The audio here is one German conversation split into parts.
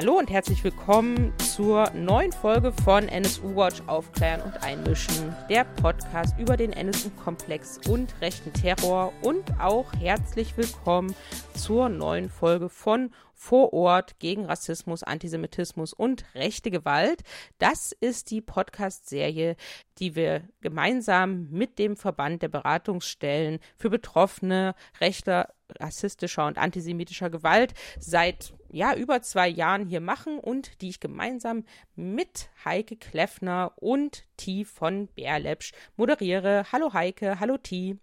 Hallo und herzlich willkommen zur neuen Folge von NSU Watch Aufklären und Einmischen, der Podcast über den NSU-Komplex und rechten Terror. Und auch herzlich willkommen zur neuen Folge von vor Ort gegen Rassismus, Antisemitismus und rechte Gewalt. Das ist die Podcast-Serie, die wir gemeinsam mit dem Verband der Beratungsstellen für Betroffene rechter, rassistischer und antisemitischer Gewalt seit ja, über zwei Jahren hier machen und die ich gemeinsam mit Heike Kleffner und T von Bärlepsch moderiere. Hallo Heike, hallo T.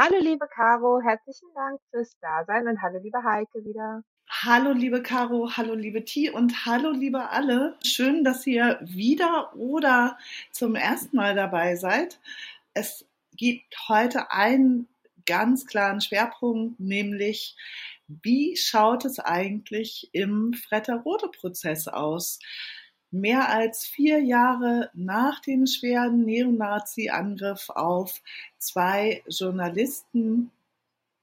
Hallo liebe Caro, herzlichen Dank fürs Dasein und hallo liebe Heike wieder. Hallo liebe Caro, hallo liebe T und hallo liebe alle. Schön, dass ihr wieder oder zum ersten Mal dabei seid. Es gibt heute einen ganz klaren Schwerpunkt, nämlich wie schaut es eigentlich im Fretter-Rode-Prozess aus? Mehr als vier Jahre nach dem schweren Neonazi-Angriff auf zwei Journalisten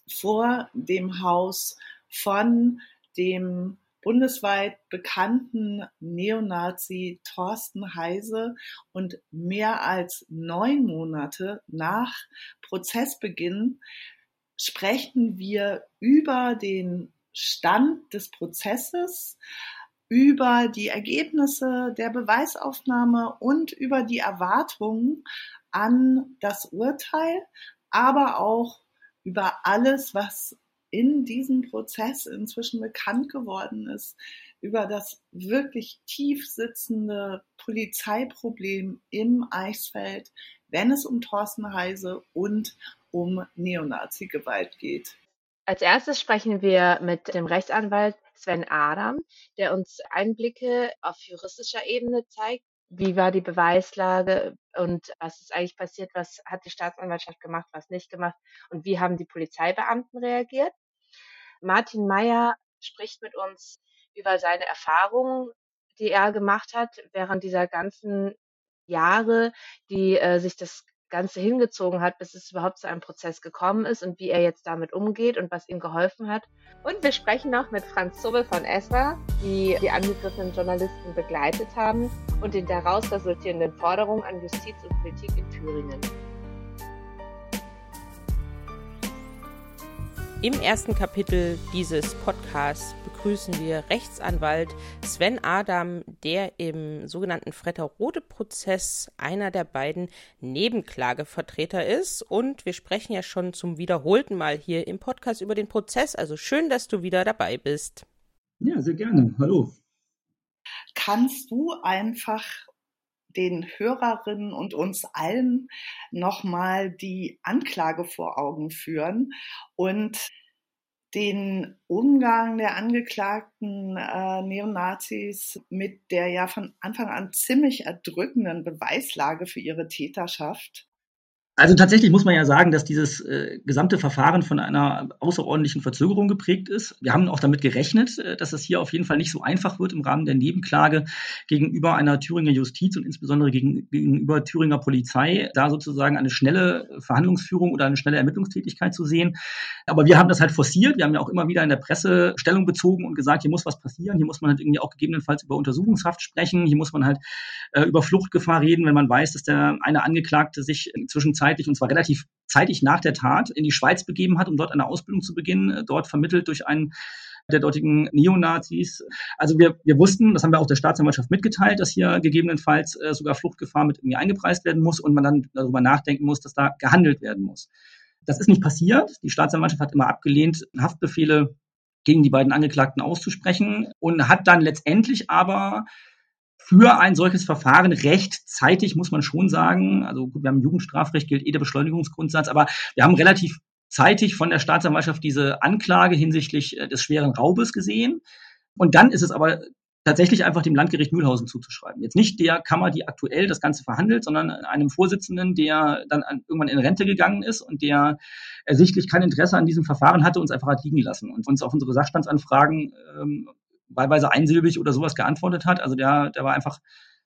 vor dem Haus von dem bundesweit bekannten Neonazi Thorsten Heise und mehr als neun Monate nach Prozessbeginn sprechen wir über den Stand des Prozesses, über die Ergebnisse der Beweisaufnahme und über die Erwartungen an das Urteil, aber auch über alles, was in diesem Prozess inzwischen bekannt geworden ist, über das wirklich tief sitzende Polizeiproblem im Eichsfeld, wenn es um Thorsten Heise und um Neonazi-Gewalt geht. Als erstes sprechen wir mit dem Rechtsanwalt Sven Adam, der uns Einblicke auf juristischer Ebene zeigt. Wie war die Beweislage und was ist eigentlich passiert? Was hat die Staatsanwaltschaft gemacht, was nicht gemacht? Und wie haben die Polizeibeamten reagiert? Martin Meyer spricht mit uns über seine Erfahrungen, die er gemacht hat während dieser ganzen Jahre, die äh, sich das Ganze hingezogen hat, bis es überhaupt zu einem Prozess gekommen ist und wie er jetzt damit umgeht und was ihm geholfen hat. Und wir sprechen noch mit Franz Zubel von ESRA, die die angegriffenen Journalisten begleitet haben und den daraus resultierenden Forderungen an Justiz und Politik in Thüringen. Im ersten Kapitel dieses Podcasts begrüßen wir Rechtsanwalt Sven Adam, der im sogenannten Fretter-Rode-Prozess einer der beiden Nebenklagevertreter ist. Und wir sprechen ja schon zum wiederholten Mal hier im Podcast über den Prozess. Also schön, dass du wieder dabei bist. Ja, sehr gerne. Hallo. Kannst du einfach den Hörerinnen und uns allen nochmal die Anklage vor Augen führen und den Umgang der angeklagten äh, Neonazis mit der ja von Anfang an ziemlich erdrückenden Beweislage für ihre Täterschaft also tatsächlich muss man ja sagen, dass dieses äh, gesamte Verfahren von einer außerordentlichen Verzögerung geprägt ist. Wir haben auch damit gerechnet, äh, dass es hier auf jeden Fall nicht so einfach wird im Rahmen der Nebenklage gegenüber einer Thüringer Justiz und insbesondere gegen, gegenüber Thüringer Polizei, da sozusagen eine schnelle Verhandlungsführung oder eine schnelle Ermittlungstätigkeit zu sehen. Aber wir haben das halt forciert. Wir haben ja auch immer wieder in der Presse Stellung bezogen und gesagt, hier muss was passieren. Hier muss man halt irgendwie auch gegebenenfalls über Untersuchungshaft sprechen. Hier muss man halt äh, über Fluchtgefahr reden, wenn man weiß, dass der eine Angeklagte sich zwischenzeitlich zwischenzeitlich, und zwar relativ zeitig nach der Tat, in die Schweiz begeben hat, um dort eine Ausbildung zu beginnen, äh, dort vermittelt durch einen der dortigen Neonazis. Also wir, wir wussten, das haben wir auch der Staatsanwaltschaft mitgeteilt, dass hier gegebenenfalls äh, sogar Fluchtgefahr mit irgendwie eingepreist werden muss und man dann darüber nachdenken muss, dass da gehandelt werden muss. Das ist nicht passiert. Die Staatsanwaltschaft hat immer abgelehnt, Haftbefehle gegen die beiden Angeklagten auszusprechen und hat dann letztendlich aber für ein solches Verfahren rechtzeitig, muss man schon sagen, also gut, wir haben Jugendstrafrecht gilt eh der Beschleunigungsgrundsatz, aber wir haben relativ zeitig von der Staatsanwaltschaft diese Anklage hinsichtlich äh, des schweren Raubes gesehen. Und dann ist es aber tatsächlich einfach dem Landgericht Mühlhausen zuzuschreiben. Jetzt nicht der Kammer, die aktuell das Ganze verhandelt, sondern einem Vorsitzenden, der dann irgendwann in Rente gegangen ist und der ersichtlich kein Interesse an diesem Verfahren hatte, uns einfach hat liegen lassen und uns auf unsere Sachstandsanfragen ähm, wahlweise einsilbig oder sowas geantwortet hat. Also der, der war einfach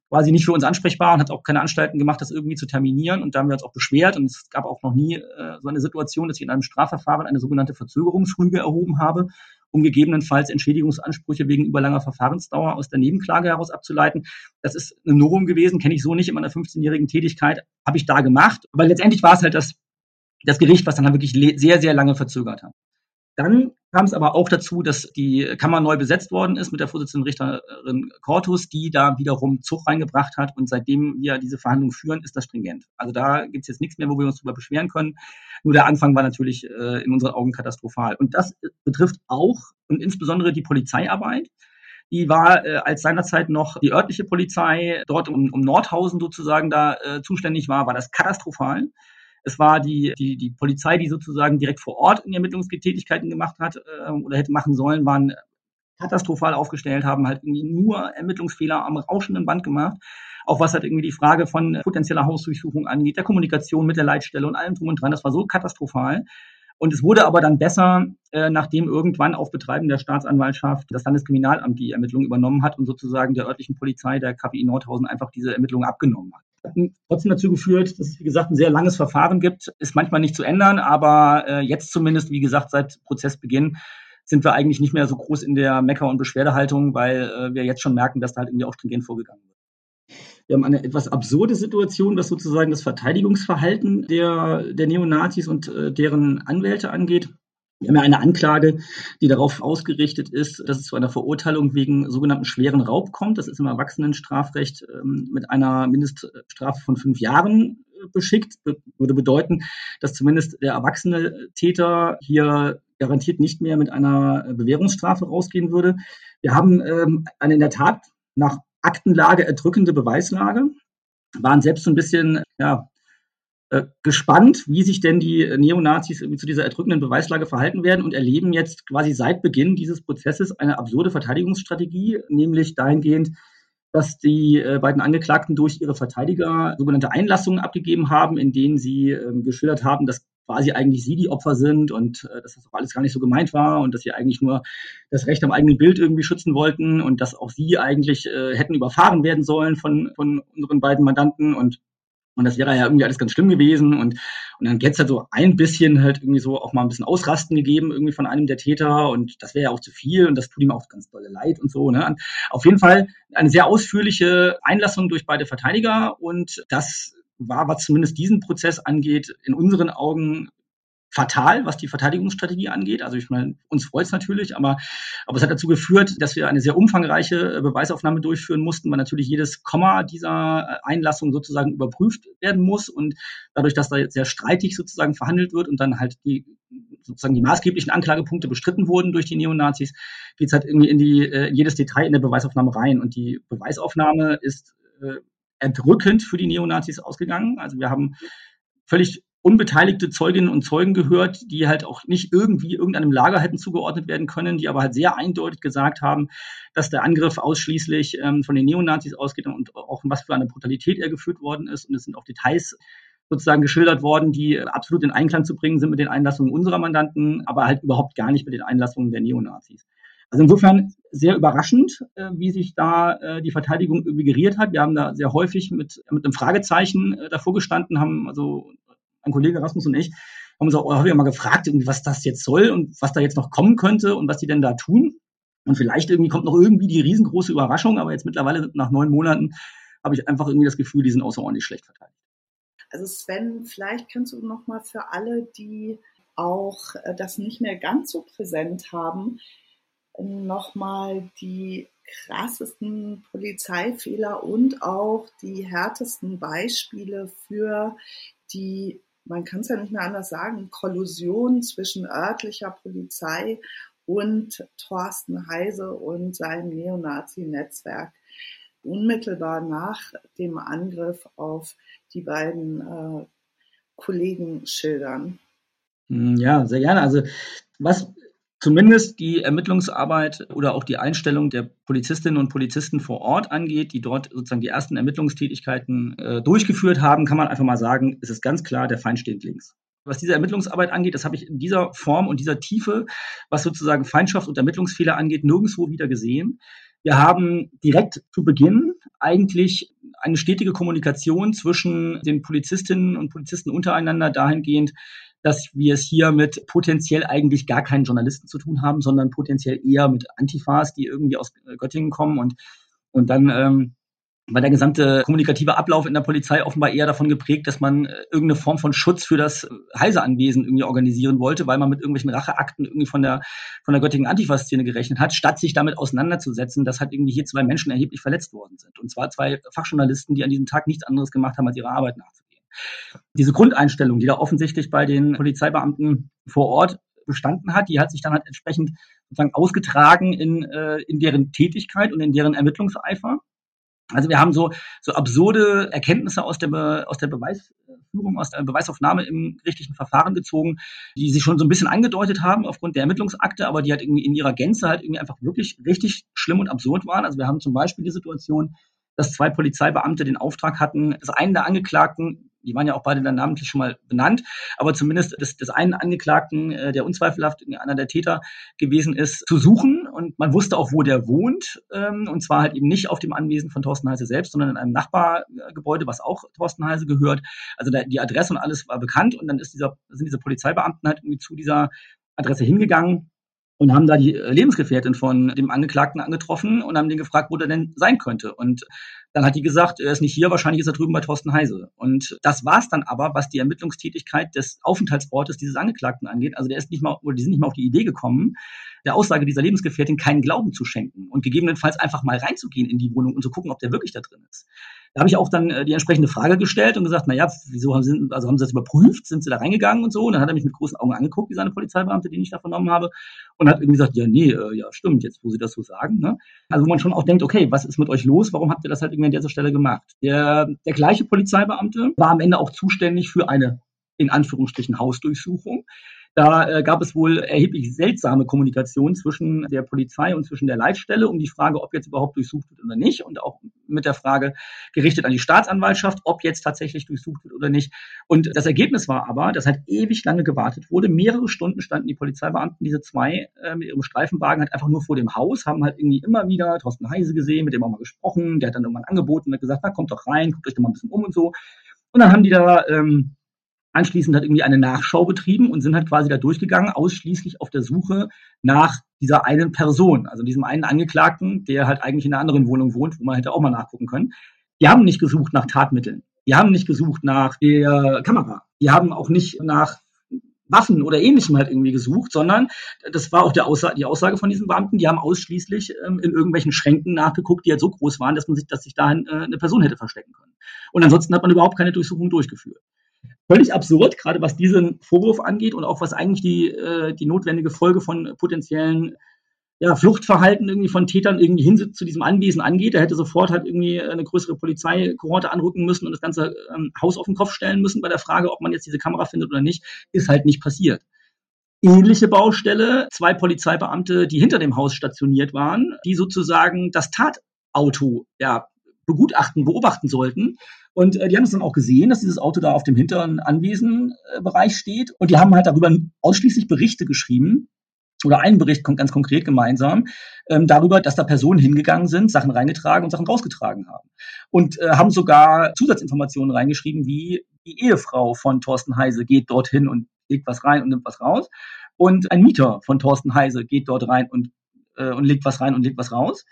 quasi nicht für uns ansprechbar und hat auch keine Anstalten gemacht, das irgendwie zu terminieren. Und da haben wir uns auch beschwert. Und es gab auch noch nie äh, so eine Situation, dass ich in einem Strafverfahren eine sogenannte Verzögerungsrüge erhoben habe. um gegebenenfalls Entschädigungsansprüche wegen überlanger Verfahrensdauer aus der Nebenklage heraus abzuleiten. Das ist ein Novum gewesen, kenne ich so nicht in meiner 15-jährigen Tätigkeit, habe ich da gemacht. Aber letztendlich war es halt das, das Gericht, was dann wirklich sehr, sehr lange verzögert hat. Dann kam es aber auch dazu, dass die Kammer neu besetzt worden ist mit der Vorsitzenden Richterin Cortus, die da wiederum Zug reingebracht hat. Und seitdem wir diese Verhandlungen führen, ist das stringent. Also da gibt es jetzt nichts mehr, wo wir uns drüber beschweren können. Nur der Anfang war natürlich äh, in unseren Augen katastrophal. Und das betrifft auch und insbesondere die Polizeiarbeit. Die war, äh, als seinerzeit noch die örtliche Polizei dort um, um Nordhausen sozusagen da äh, zuständig war, war das katastrophal. Es war die, die, die Polizei, die sozusagen direkt vor Ort in Ermittlungstätigkeiten gemacht hat äh, oder hätte machen sollen, waren katastrophal aufgestellt, haben halt irgendwie nur Ermittlungsfehler am rauschenden Band gemacht. Auch was halt irgendwie die Frage von potenzieller Hausdurchsuchung angeht, der Kommunikation mit der Leitstelle und allem drum und dran. Das war so katastrophal. Und es wurde aber dann besser, äh, nachdem irgendwann auf Betreiben der Staatsanwaltschaft das Landeskriminalamt die Ermittlungen übernommen hat und sozusagen der örtlichen Polizei, der KPI Nordhausen, einfach diese Ermittlungen abgenommen hat trotzdem dazu geführt, dass es, wie gesagt, ein sehr langes Verfahren gibt. Ist manchmal nicht zu ändern, aber äh, jetzt zumindest, wie gesagt, seit Prozessbeginn sind wir eigentlich nicht mehr so groß in der Mecker- und Beschwerdehaltung, weil äh, wir jetzt schon merken, dass da halt irgendwie auch stringent vorgegangen wird. Wir haben eine etwas absurde Situation, was sozusagen das Verteidigungsverhalten der, der Neonazis und äh, deren Anwälte angeht. Wir haben ja eine Anklage, die darauf ausgerichtet ist, dass es zu einer Verurteilung wegen sogenannten schweren Raub kommt. Das ist im Erwachsenenstrafrecht ähm, mit einer Mindeststrafe von fünf Jahren äh, beschickt. Be würde bedeuten, dass zumindest der erwachsene Täter hier garantiert nicht mehr mit einer Bewährungsstrafe rausgehen würde. Wir haben ähm, eine in der Tat nach Aktenlage erdrückende Beweislage, waren selbst so ein bisschen ja, äh, gespannt, wie sich denn die Neonazis zu dieser erdrückenden Beweislage verhalten werden und erleben jetzt quasi seit Beginn dieses Prozesses eine absurde Verteidigungsstrategie, nämlich dahingehend, dass die äh, beiden Angeklagten durch ihre Verteidiger sogenannte Einlassungen abgegeben haben, in denen sie äh, geschildert haben, dass quasi eigentlich sie die Opfer sind und äh, dass das auch alles gar nicht so gemeint war und dass sie eigentlich nur das Recht am eigenen Bild irgendwie schützen wollten und dass auch sie eigentlich äh, hätten überfahren werden sollen von, von unseren beiden Mandanten und und das wäre ja irgendwie alles ganz schlimm gewesen. Und, und dann gäbe es halt so ein bisschen halt irgendwie so auch mal ein bisschen Ausrasten gegeben, irgendwie von einem der Täter. Und das wäre ja auch zu viel und das tut ihm auch ganz dolle leid und so. Ne? Und auf jeden Fall eine sehr ausführliche Einlassung durch beide Verteidiger. Und das war, was zumindest diesen Prozess angeht, in unseren Augen fatal, was die Verteidigungsstrategie angeht. Also ich meine, uns freut es natürlich, aber, aber es hat dazu geführt, dass wir eine sehr umfangreiche äh, Beweisaufnahme durchführen mussten, weil natürlich jedes Komma dieser äh, Einlassung sozusagen überprüft werden muss. Und dadurch, dass da jetzt sehr streitig sozusagen verhandelt wird und dann halt die sozusagen die maßgeblichen Anklagepunkte bestritten wurden durch die Neonazis, geht es halt irgendwie in, die, äh, jedes Detail in der Beweisaufnahme rein. Und die Beweisaufnahme ist äh, erdrückend für die Neonazis ausgegangen. Also wir haben völlig unbeteiligte Zeuginnen und Zeugen gehört, die halt auch nicht irgendwie irgendeinem Lager hätten zugeordnet werden können, die aber halt sehr eindeutig gesagt haben, dass der Angriff ausschließlich ähm, von den Neonazis ausgeht und auch was für eine Brutalität er geführt worden ist. Und es sind auch Details sozusagen geschildert worden, die absolut in Einklang zu bringen sind mit den Einlassungen unserer Mandanten, aber halt überhaupt gar nicht mit den Einlassungen der Neonazis. Also insofern sehr überraschend, äh, wie sich da äh, die Verteidigung geriert hat. Wir haben da sehr häufig mit, mit einem Fragezeichen äh, davor gestanden, haben also mein Kollege Rasmus und ich, haben uns auch häufiger mal gefragt, irgendwie, was das jetzt soll und was da jetzt noch kommen könnte und was die denn da tun. Und vielleicht irgendwie kommt noch irgendwie die riesengroße Überraschung, aber jetzt mittlerweile nach neun Monaten habe ich einfach irgendwie das Gefühl, die sind außerordentlich schlecht verteidigt. Also Sven, vielleicht kannst du noch mal für alle, die auch äh, das nicht mehr ganz so präsent haben, noch mal die krassesten Polizeifehler und auch die härtesten Beispiele für die man kann es ja nicht mehr anders sagen, Kollusion zwischen örtlicher Polizei und Thorsten Heise und seinem Neonazi-Netzwerk. Unmittelbar nach dem Angriff auf die beiden äh, Kollegen schildern. Hm, ja, sehr gerne. Also was zumindest die Ermittlungsarbeit oder auch die Einstellung der Polizistinnen und Polizisten vor Ort angeht, die dort sozusagen die ersten Ermittlungstätigkeiten äh, durchgeführt haben, kann man einfach mal sagen, es ist ganz klar, der Feind steht links. Was diese Ermittlungsarbeit angeht, das habe ich in dieser Form und dieser Tiefe, was sozusagen Feindschaft und Ermittlungsfehler angeht, nirgendwo wieder gesehen. Wir haben direkt zu Beginn eigentlich eine stetige Kommunikation zwischen den Polizistinnen und Polizisten untereinander dahingehend, dass wir es hier mit potenziell eigentlich gar keinen Journalisten zu tun haben, sondern potenziell eher mit Antifas, die irgendwie aus Göttingen kommen und, und dann ähm, war der gesamte kommunikative Ablauf in der Polizei offenbar eher davon geprägt, dass man äh, irgendeine Form von Schutz für das Heise-Anwesen irgendwie organisieren wollte, weil man mit irgendwelchen Racheakten irgendwie von der, von der göttigen Antifa-Szene gerechnet hat, statt sich damit auseinanderzusetzen, dass halt irgendwie hier zwei Menschen erheblich verletzt worden sind. Und zwar zwei Fachjournalisten, die an diesem Tag nichts anderes gemacht haben, als ihrer Arbeit nachzugehen. Diese Grundeinstellung, die da offensichtlich bei den Polizeibeamten vor Ort bestanden hat, die hat sich dann halt entsprechend sozusagen ausgetragen in, äh, in deren Tätigkeit und in deren Ermittlungseifer. Also wir haben so, so absurde Erkenntnisse aus der, aus der Beweisführung, aus der Beweisaufnahme im gerichtlichen Verfahren gezogen, die sich schon so ein bisschen angedeutet haben aufgrund der Ermittlungsakte, aber die halt irgendwie in ihrer Gänze halt irgendwie einfach wirklich richtig schlimm und absurd waren. Also wir haben zum Beispiel die Situation, dass zwei Polizeibeamte den Auftrag hatten, dass einen der Angeklagten die waren ja auch beide dann namentlich schon mal benannt, aber zumindest des, des einen Angeklagten, äh, der unzweifelhaft einer der Täter gewesen ist, zu suchen. Und man wusste auch, wo der wohnt. Ähm, und zwar halt eben nicht auf dem Anwesen von Thorsten Heise selbst, sondern in einem Nachbargebäude, was auch Thorsten Heise gehört. Also da, die Adresse und alles war bekannt. Und dann ist dieser, sind diese Polizeibeamten halt irgendwie zu dieser Adresse hingegangen und haben da die äh, Lebensgefährtin von dem Angeklagten angetroffen und haben den gefragt, wo der denn sein könnte. Und dann hat die gesagt, er ist nicht hier, wahrscheinlich ist er drüben bei Thorsten Heise. Und das war's dann aber, was die Ermittlungstätigkeit des Aufenthaltsortes dieses Angeklagten angeht. Also der ist nicht mal, oder die sind nicht mal auf die Idee gekommen, der Aussage dieser Lebensgefährtin keinen Glauben zu schenken und gegebenenfalls einfach mal reinzugehen in die Wohnung und zu gucken, ob der wirklich da drin ist. Da habe ich auch dann äh, die entsprechende Frage gestellt und gesagt, na ja, wieso haben sie, also haben sie das überprüft? Sind sie da reingegangen und so? Und dann hat er mich mit großen Augen angeguckt, wie seine Polizeibeamte, den ich da vernommen habe, und hat irgendwie gesagt, ja, nee, äh, ja, stimmt, jetzt, wo sie das so sagen. Ne? Also wo man schon auch denkt, okay, was ist mit euch los? Warum habt ihr das halt irgendwie an dieser Stelle gemacht? Der, der gleiche Polizeibeamte war am Ende auch zuständig für eine in Anführungsstrichen Hausdurchsuchung. Da äh, gab es wohl erheblich seltsame Kommunikation zwischen der Polizei und zwischen der Leitstelle um die Frage, ob jetzt überhaupt durchsucht wird oder nicht und auch mit der Frage gerichtet an die Staatsanwaltschaft, ob jetzt tatsächlich durchsucht wird oder nicht. Und das Ergebnis war aber, dass halt ewig lange gewartet wurde. Mehrere Stunden standen die Polizeibeamten, diese zwei äh, mit ihrem Streifenwagen halt einfach nur vor dem Haus, haben halt irgendwie immer wieder Thorsten Heise gesehen, mit dem auch mal gesprochen. Der hat dann irgendwann angeboten und hat gesagt, na kommt doch rein, guckt euch doch mal ein bisschen um und so. Und dann haben die da ähm, anschließend hat irgendwie eine Nachschau betrieben und sind halt quasi da durchgegangen, ausschließlich auf der Suche nach dieser einen Person, also diesem einen Angeklagten, der halt eigentlich in einer anderen Wohnung wohnt, wo man hätte auch mal nachgucken können. Die haben nicht gesucht nach Tatmitteln. Die haben nicht gesucht nach der Kamera. Die haben auch nicht nach Waffen oder ähnlichem halt irgendwie gesucht, sondern das war auch Aussage, die Aussage von diesen Beamten, die haben ausschließlich ähm, in irgendwelchen Schränken nachgeguckt, die halt so groß waren, dass man sich, dass sich dahin äh, eine Person hätte verstecken können. Und ansonsten hat man überhaupt keine Durchsuchung durchgeführt völlig absurd, gerade was diesen Vorwurf angeht und auch was eigentlich die, äh, die notwendige Folge von potenziellen ja, Fluchtverhalten irgendwie von Tätern irgendwie hin zu diesem Anwesen angeht. Er hätte sofort halt irgendwie eine größere Polizeikohorte anrücken müssen und das ganze ähm, Haus auf den Kopf stellen müssen bei der Frage, ob man jetzt diese Kamera findet oder nicht, ist halt nicht passiert. Ähnliche Baustelle, zwei Polizeibeamte, die hinter dem Haus stationiert waren, die sozusagen das Tatauto ja, begutachten, beobachten sollten und äh, die haben es dann auch gesehen, dass dieses Auto da auf dem hinteren Anwesenbereich steht. Und die haben halt darüber ausschließlich Berichte geschrieben, oder einen Bericht ganz konkret gemeinsam, ähm, darüber, dass da Personen hingegangen sind, Sachen reingetragen und Sachen rausgetragen haben. Und äh, haben sogar Zusatzinformationen reingeschrieben, wie die Ehefrau von Thorsten Heise geht dorthin und legt was rein und nimmt was raus. Und ein Mieter von Thorsten Heise geht dort rein und, äh, und legt was rein und legt was raus.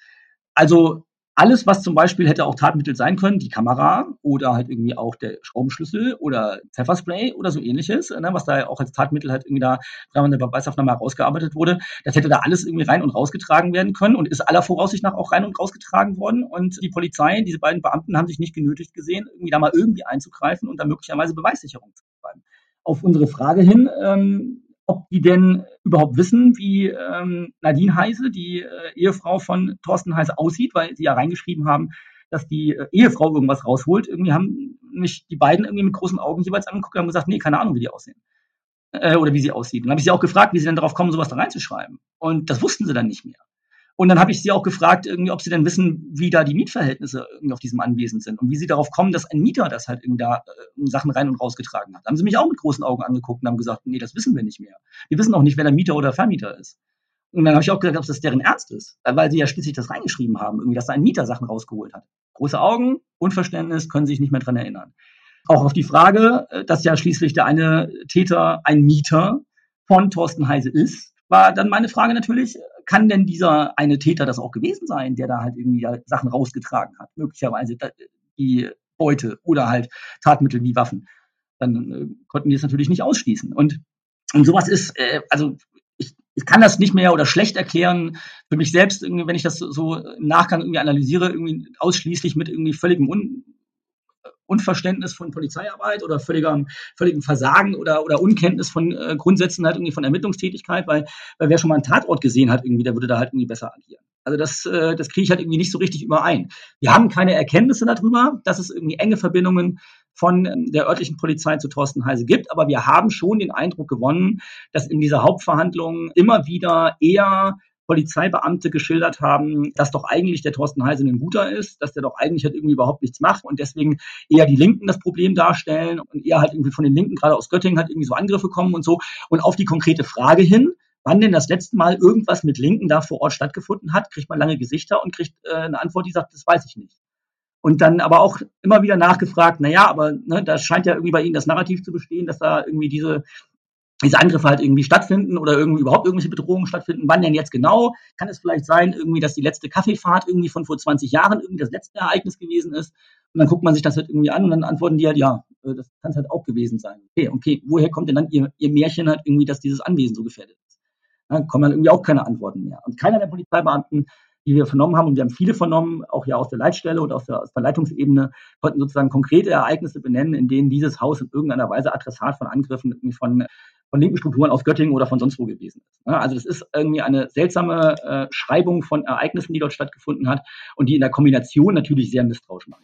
Also alles, was zum Beispiel hätte auch Tatmittel sein können, die Kamera oder halt irgendwie auch der Schraubenschlüssel oder Pfefferspray oder so ähnliches, ne, was da auch als Tatmittel halt irgendwie da in der Beweisaufnahme herausgearbeitet wurde, das hätte da alles irgendwie rein und rausgetragen werden können und ist aller Voraussicht nach auch rein und rausgetragen worden. Und die Polizei, diese beiden Beamten haben sich nicht genötigt gesehen, irgendwie da mal irgendwie einzugreifen und da möglicherweise Beweissicherung zu betreiben. Auf unsere Frage hin, ähm, ob die denn überhaupt wissen, wie ähm, Nadine Heise, die äh, Ehefrau von Thorsten Heise, aussieht, weil sie ja reingeschrieben haben, dass die äh, Ehefrau irgendwas rausholt. Irgendwie haben mich die beiden irgendwie mit großen Augen jeweils angeguckt und haben gesagt, nee, keine Ahnung, wie die aussehen. Äh, oder wie sie aussieht. Und dann habe ich sie auch gefragt, wie sie denn darauf kommen, sowas da reinzuschreiben. Und das wussten sie dann nicht mehr. Und dann habe ich sie auch gefragt, irgendwie, ob sie denn wissen, wie da die Mietverhältnisse irgendwie auf diesem Anwesen sind und wie sie darauf kommen, dass ein Mieter das halt irgendwie da äh, Sachen rein und rausgetragen hat. Da haben sie mich auch mit großen Augen angeguckt und haben gesagt, nee, das wissen wir nicht mehr. Wir wissen auch nicht, wer der Mieter oder Vermieter ist. Und dann habe ich auch gesagt, ob das deren Ernst ist, weil sie ja schließlich das reingeschrieben haben, irgendwie, dass da ein Mieter Sachen rausgeholt hat. Große Augen, Unverständnis, können sich nicht mehr dran erinnern. Auch auf die Frage, äh, dass ja schließlich der eine Täter ein Mieter von Thorsten Heise ist, war dann meine Frage natürlich, kann denn dieser eine Täter das auch gewesen sein, der da halt irgendwie Sachen rausgetragen hat? Möglicherweise die Beute oder halt Tatmittel wie Waffen. Dann äh, konnten die es natürlich nicht ausschließen. Und, und sowas ist, äh, also ich, ich kann das nicht mehr oder schlecht erklären für mich selbst, irgendwie, wenn ich das so im Nachgang irgendwie analysiere, irgendwie ausschließlich mit irgendwie völligem Un Unverständnis von Polizeiarbeit oder völligem, völligem Versagen oder, oder Unkenntnis von äh, Grundsätzen halt irgendwie von Ermittlungstätigkeit, weil, weil wer schon mal einen Tatort gesehen hat, irgendwie, der würde da halt irgendwie besser agieren. Also das, äh, das kriege ich halt irgendwie nicht so richtig überein. Wir haben keine Erkenntnisse darüber, dass es irgendwie enge Verbindungen von ähm, der örtlichen Polizei zu Thorsten Heise gibt, aber wir haben schon den Eindruck gewonnen, dass in dieser Hauptverhandlung immer wieder eher Polizeibeamte geschildert haben, dass doch eigentlich der Thorsten Heise ein guter ist, dass der doch eigentlich halt irgendwie überhaupt nichts macht und deswegen eher die Linken das Problem darstellen und eher halt irgendwie von den Linken, gerade aus Göttingen, halt irgendwie so Angriffe kommen und so. Und auf die konkrete Frage hin, wann denn das letzte Mal irgendwas mit Linken da vor Ort stattgefunden hat, kriegt man lange Gesichter und kriegt äh, eine Antwort, die sagt, das weiß ich nicht. Und dann aber auch immer wieder nachgefragt, na ja, aber ne, da scheint ja irgendwie bei Ihnen das Narrativ zu bestehen, dass da irgendwie diese diese Angriffe halt irgendwie stattfinden oder irgendwie überhaupt irgendwelche Bedrohungen stattfinden. Wann denn jetzt genau? Kann es vielleicht sein, irgendwie, dass die letzte Kaffeefahrt irgendwie von vor 20 Jahren irgendwie das letzte Ereignis gewesen ist? Und dann guckt man sich das halt irgendwie an und dann antworten die halt, ja, äh, das kann es halt auch gewesen sein. Okay, okay, woher kommt denn dann ihr, ihr Märchen halt irgendwie, dass dieses Anwesen so gefährdet ist? Dann kommen dann irgendwie auch keine Antworten mehr. Und keiner der Polizeibeamten, die wir vernommen haben, und wir haben viele vernommen, auch ja aus der Leitstelle und aus der, aus der Leitungsebene, konnten sozusagen konkrete Ereignisse benennen, in denen dieses Haus in irgendeiner Weise Adressat von Angriffen von von linken Strukturen aus Göttingen oder von sonst wo gewesen ist. Also das ist irgendwie eine seltsame äh, Schreibung von Ereignissen, die dort stattgefunden hat und die in der Kombination natürlich sehr misstrauisch machen.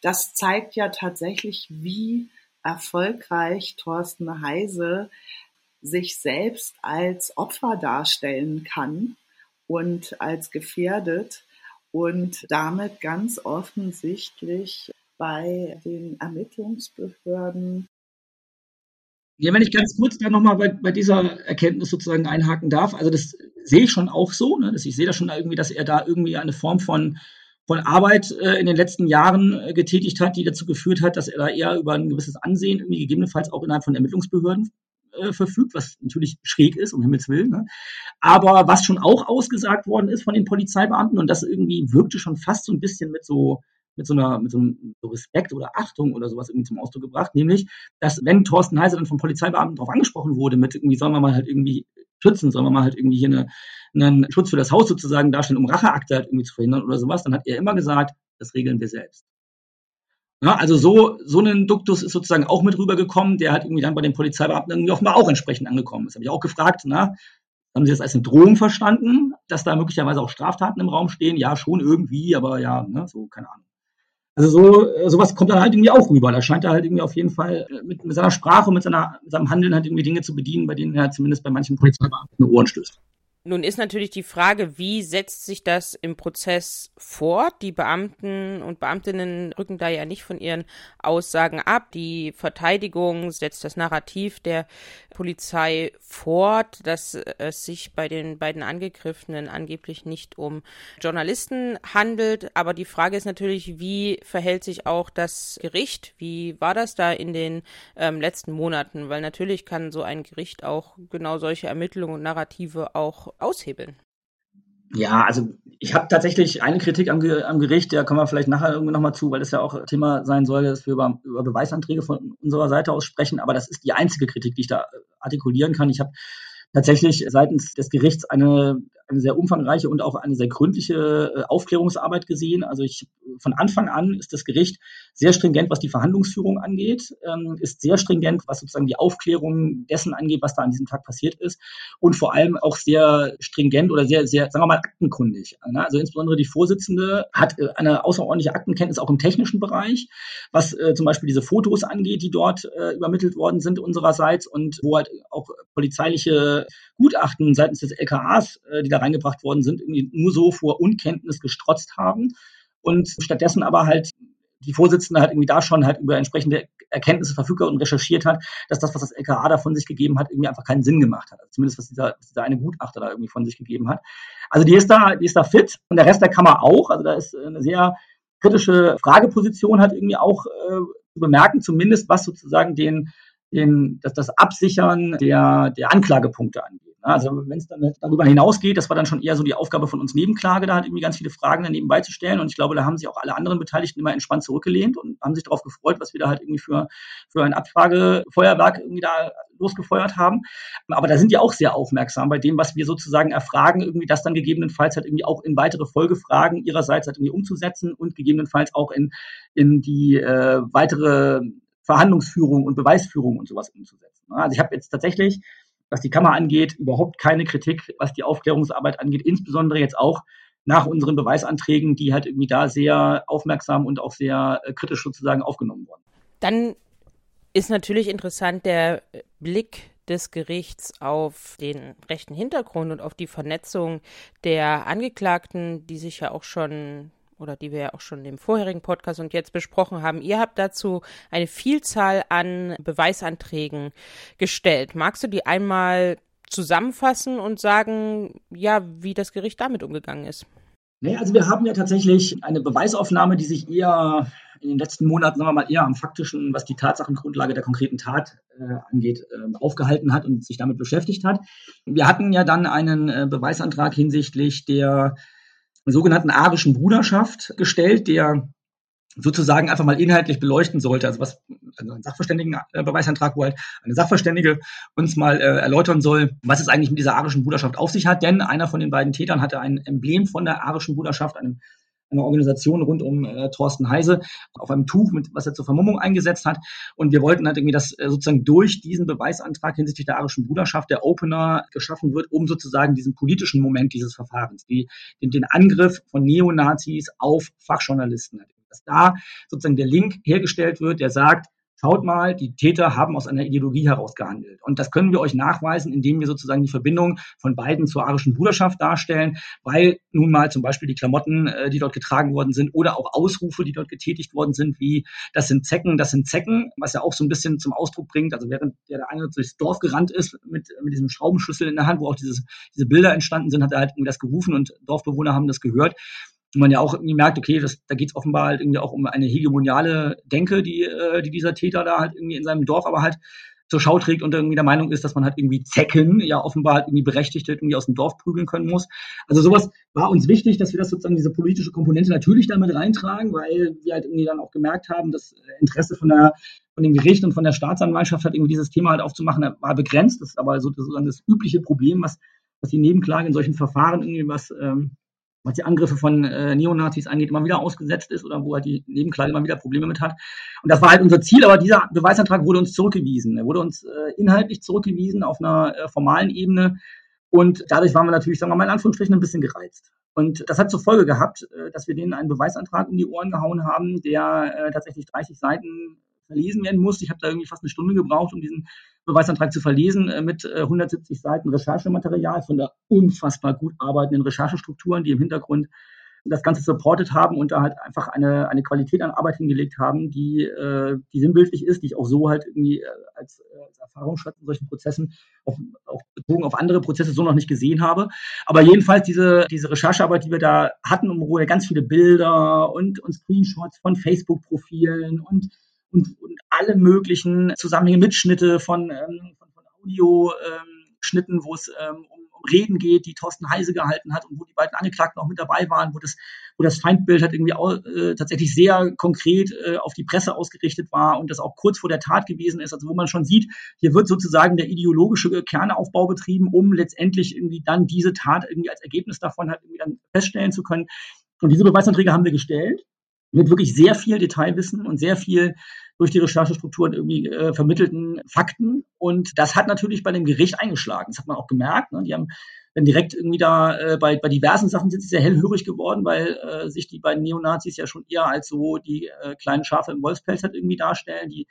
Das zeigt ja tatsächlich, wie erfolgreich Thorsten Heise sich selbst als Opfer darstellen kann und als gefährdet und damit ganz offensichtlich bei den Ermittlungsbehörden ja, wenn ich ganz kurz da nochmal bei, bei dieser Erkenntnis sozusagen einhaken darf, also das sehe ich schon auch so, ne? ich sehe da schon irgendwie, dass er da irgendwie eine Form von, von Arbeit äh, in den letzten Jahren äh, getätigt hat, die dazu geführt hat, dass er da eher über ein gewisses Ansehen irgendwie gegebenenfalls auch innerhalb von Ermittlungsbehörden äh, verfügt, was natürlich schräg ist, um Himmels Willen. Ne? Aber was schon auch ausgesagt worden ist von den Polizeibeamten und das irgendwie wirkte schon fast so ein bisschen mit so mit so einer, mit so einem Respekt oder Achtung oder sowas irgendwie zum Ausdruck gebracht, nämlich, dass wenn Thorsten Heise dann vom Polizeibeamten darauf angesprochen wurde, mit irgendwie, sollen wir mal halt irgendwie schützen, sollen wir mal halt irgendwie hier eine, einen Schutz für das Haus sozusagen darstellen, um Racheakte halt irgendwie zu verhindern oder sowas, dann hat er immer gesagt, das regeln wir selbst. Ja, also so, so ein Duktus ist sozusagen auch mit rübergekommen, der halt irgendwie dann bei den Polizeibeamten irgendwie offenbar auch entsprechend angekommen ist. Habe ich auch gefragt, na, haben Sie das als eine Drohung verstanden, dass da möglicherweise auch Straftaten im Raum stehen? Ja, schon irgendwie, aber ja, ne, so, keine Ahnung. Also so äh, sowas kommt dann halt irgendwie auch rüber. Da scheint er halt irgendwie auf jeden Fall äh, mit, mit seiner Sprache und mit, seiner, mit seinem Handeln halt irgendwie Dinge zu bedienen, bei denen er zumindest bei manchen Polizeibeamten Ohren stößt. Nun ist natürlich die Frage, wie setzt sich das im Prozess fort? Die Beamten und Beamtinnen rücken da ja nicht von ihren Aussagen ab. Die Verteidigung setzt das Narrativ der Polizei fort, dass es sich bei den beiden Angegriffenen angeblich nicht um Journalisten handelt. Aber die Frage ist natürlich, wie verhält sich auch das Gericht? Wie war das da in den ähm, letzten Monaten? Weil natürlich kann so ein Gericht auch genau solche Ermittlungen und Narrative auch aushebeln? Ja, also ich habe tatsächlich eine Kritik am, am, Gericht, der kommen wir vielleicht nachher irgendwie nochmal zu, weil das ja auch Thema sein soll, dass wir über, über Beweisanträge von unserer Seite aus sprechen. Aber das ist die einzige Kritik, die ich da artikulieren kann. Ich habe tatsächlich seitens des Gerichts eine, eine sehr umfangreiche und auch eine sehr gründliche äh, Aufklärungsarbeit gesehen. Also ich von Anfang an ist das Gericht sehr stringent, was die Verhandlungsführung angeht, ähm, ist sehr stringent, was sozusagen die Aufklärung dessen angeht, was da an diesem Tag passiert ist und vor allem auch sehr stringent oder sehr, sehr, sagen wir mal, aktenkundig. Ne? Also insbesondere die Vorsitzende hat äh, eine außerordentliche Aktenkenntnis auch im technischen Bereich, was äh, zum Beispiel diese Fotos angeht, die dort übermittelt worden sind unsererseits und wo halt auch polizeiliche Gutachten seitens des LKAs, die da reingebracht worden sind, irgendwie nur so vor Unkenntnis gestrotzt haben und stattdessen aber halt die Vorsitzende halt irgendwie da schon halt über entsprechende Erkenntnisse verfügt und recherchiert hat, dass das, was das LKA da von sich gegeben hat, irgendwie einfach keinen Sinn gemacht hat. Also zumindest was dieser, was dieser eine Gutachter da irgendwie von sich gegeben hat. Also die ist da, die ist da fit und der Rest der Kammer auch. Also da ist eine sehr kritische Frageposition halt irgendwie auch äh, zu bemerken, zumindest was sozusagen den, den, das, das Absichern der, der Anklagepunkte angeht. Also wenn es dann darüber hinausgeht, das war dann schon eher so die Aufgabe von uns Nebenklage, da halt irgendwie ganz viele Fragen daneben beizustellen. Und ich glaube, da haben sich auch alle anderen Beteiligten immer entspannt zurückgelehnt und haben sich darauf gefreut, was wir da halt irgendwie für, für ein Abfragefeuerwerk irgendwie da losgefeuert haben. Aber da sind die auch sehr aufmerksam bei dem, was wir sozusagen erfragen, irgendwie das dann gegebenenfalls halt irgendwie auch in weitere Folgefragen ihrerseits halt irgendwie umzusetzen und gegebenenfalls auch in, in die äh, weitere Verhandlungsführung und Beweisführung und sowas umzusetzen. Also ich habe jetzt tatsächlich was die Kammer angeht, überhaupt keine Kritik, was die Aufklärungsarbeit angeht, insbesondere jetzt auch nach unseren Beweisanträgen, die halt irgendwie da sehr aufmerksam und auch sehr äh, kritisch sozusagen aufgenommen wurden. Dann ist natürlich interessant der Blick des Gerichts auf den rechten Hintergrund und auf die Vernetzung der Angeklagten, die sich ja auch schon oder die wir ja auch schon im vorherigen Podcast und jetzt besprochen haben. Ihr habt dazu eine Vielzahl an Beweisanträgen gestellt. Magst du die einmal zusammenfassen und sagen, ja, wie das Gericht damit umgegangen ist? Nee, also wir haben ja tatsächlich eine Beweisaufnahme, die sich eher in den letzten Monaten, sagen wir mal, eher am faktischen, was die Tatsachengrundlage der konkreten Tat äh, angeht, äh, aufgehalten hat und sich damit beschäftigt hat. Wir hatten ja dann einen äh, Beweisantrag hinsichtlich der sogenannten arischen Bruderschaft gestellt, der sozusagen einfach mal inhaltlich beleuchten sollte, also was also ein Sachverständigenbeweisantrag, wo halt eine Sachverständige uns mal äh, erläutern soll, was es eigentlich mit dieser arischen Bruderschaft auf sich hat, denn einer von den beiden Tätern hatte ein Emblem von der arischen Bruderschaft, einem einer Organisation rund um äh, Thorsten Heise auf einem Tuch, mit, was er zur Vermummung eingesetzt hat. Und wir wollten halt irgendwie, dass äh, sozusagen durch diesen Beweisantrag hinsichtlich der arischen Bruderschaft der Opener geschaffen wird, um sozusagen diesen politischen Moment dieses Verfahrens, die, den, den Angriff von Neonazis auf Fachjournalisten, dass da sozusagen der Link hergestellt wird, der sagt, Schaut mal, die Täter haben aus einer Ideologie heraus gehandelt. Und das können wir euch nachweisen, indem wir sozusagen die Verbindung von beiden zur arischen Bruderschaft darstellen, weil nun mal zum Beispiel die Klamotten, äh, die dort getragen worden sind, oder auch Ausrufe, die dort getätigt worden sind, wie das sind Zecken, das sind Zecken, was ja auch so ein bisschen zum Ausdruck bringt. Also während der, eine durchs Dorf gerannt ist mit, mit diesem Schraubenschlüssel in der Hand, wo auch dieses, diese Bilder entstanden sind, hat er halt irgendwie das gerufen und Dorfbewohner haben das gehört wo man ja auch irgendwie merkt, okay, das, da geht es offenbar halt irgendwie auch um eine hegemoniale Denke, die, äh, die dieser Täter da halt irgendwie in seinem Dorf aber halt zur Schau trägt und irgendwie der Meinung ist, dass man halt irgendwie Zecken ja offenbar halt irgendwie berechtigt irgendwie aus dem Dorf prügeln können muss. Also sowas war uns wichtig, dass wir das sozusagen diese politische Komponente natürlich damit reintragen, weil wir halt irgendwie dann auch gemerkt haben, dass Interesse von der von dem Gericht und von der Staatsanwaltschaft hat irgendwie dieses Thema halt aufzumachen, war begrenzt. Das ist aber sozusagen das übliche Problem, was was die Nebenklage in solchen Verfahren irgendwie was ähm, was die Angriffe von äh, Neonazis angeht, immer wieder ausgesetzt ist oder wo halt die Nebenklage immer wieder Probleme mit hat. Und das war halt unser Ziel, aber dieser Beweisantrag wurde uns zurückgewiesen. Er wurde uns äh, inhaltlich zurückgewiesen auf einer äh, formalen Ebene und dadurch waren wir natürlich, sagen wir mal in Anführungsstrichen, ein bisschen gereizt. Und das hat zur Folge gehabt, äh, dass wir denen einen Beweisantrag in die Ohren gehauen haben, der äh, tatsächlich 30 Seiten verlesen werden musste. Ich habe da irgendwie fast eine Stunde gebraucht, um diesen Beweisantrag zu verlesen äh, mit 170 äh, Seiten Recherchematerial von der unfassbar gut arbeitenden Recherchestrukturen, die im Hintergrund das Ganze supportet haben und da halt einfach eine, eine Qualität an Arbeit hingelegt haben, die, äh, die sinnbildlich ist, die ich auch so halt irgendwie äh, als, als Erfahrungsschatz in solchen Prozessen, auf, auch bezogen auf andere Prozesse so noch nicht gesehen habe. Aber jedenfalls diese, diese Recherchearbeit, die wir da hatten, wir ganz viele Bilder und, und Screenshots von Facebook-Profilen und und, und alle möglichen Zusammenhänge, Mitschnitte von, ähm, von, von Audioschnitten, ähm, wo es ähm, um, um Reden geht, die Thorsten Heise gehalten hat und wo die beiden Angeklagten auch mit dabei waren, wo das, wo das Feindbild halt irgendwie auch, äh, tatsächlich sehr konkret äh, auf die Presse ausgerichtet war und das auch kurz vor der Tat gewesen ist, also wo man schon sieht, hier wird sozusagen der ideologische Kernaufbau betrieben, um letztendlich irgendwie dann diese Tat irgendwie als Ergebnis davon halt irgendwie dann feststellen zu können. Und diese Beweisanträge haben wir gestellt mit wirklich sehr viel Detailwissen und sehr viel durch die Recherchestrukturen irgendwie äh, vermittelten Fakten. Und das hat natürlich bei dem Gericht eingeschlagen. Das hat man auch gemerkt. Ne? Die haben dann direkt irgendwie da äh, bei, bei diversen Sachen sind sie sehr hellhörig geworden, weil äh, sich die beiden Neonazis ja schon eher als so die äh, kleinen Schafe im Wolfspelz halt irgendwie darstellen, die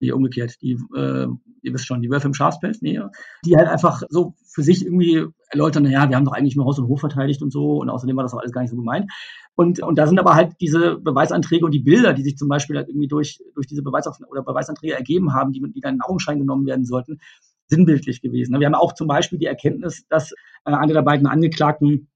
nee, umgekehrt, die, äh, ihr wisst schon, die Wölfe im Schafspelz, nee, die halt einfach so für sich irgendwie erläutern, naja, wir haben doch eigentlich nur Haus und Hof verteidigt und so und außerdem war das auch alles gar nicht so gemeint. Und, und da sind aber halt diese Beweisanträge und die Bilder, die sich zum Beispiel halt irgendwie durch, durch diese Beweisauf oder Beweisanträge ergeben haben, die, die dann in Augenschein genommen werden sollten, sinnbildlich gewesen. Wir haben auch zum Beispiel die Erkenntnis, dass äh, einer der beiden Angeklagten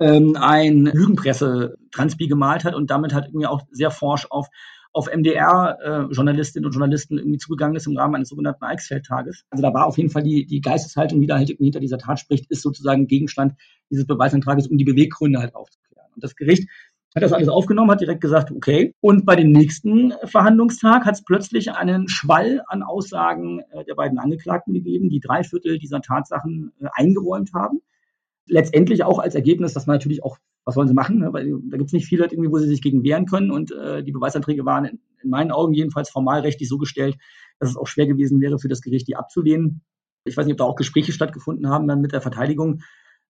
ähm, ein Lügenpresse-Transpi gemalt hat und damit halt irgendwie auch sehr forsch auf auf MDR-Journalistinnen äh, und Journalisten irgendwie zugegangen ist im Rahmen eines sogenannten Eichsfeld-Tages. Also da war auf jeden Fall die, die Geisteshaltung, die da hinter dieser Tat spricht, ist sozusagen Gegenstand dieses Beweisantrages, um die Beweggründe halt aufzuklären. Und das Gericht hat das alles aufgenommen, hat direkt gesagt, okay. Und bei dem nächsten Verhandlungstag hat es plötzlich einen Schwall an Aussagen äh, der beiden Angeklagten gegeben, die drei Viertel dieser Tatsachen äh, eingeräumt haben letztendlich auch als Ergebnis, dass man natürlich auch, was wollen sie machen, ne? weil da gibt es nicht viele, irgendwie, wo sie sich gegen wehren können und äh, die Beweisanträge waren in, in, meinen Augen jedenfalls formalrechtlich so gestellt, dass es auch schwer gewesen wäre für das Gericht, die abzulehnen. Ich weiß nicht, ob da auch Gespräche stattgefunden haben dann mit der Verteidigung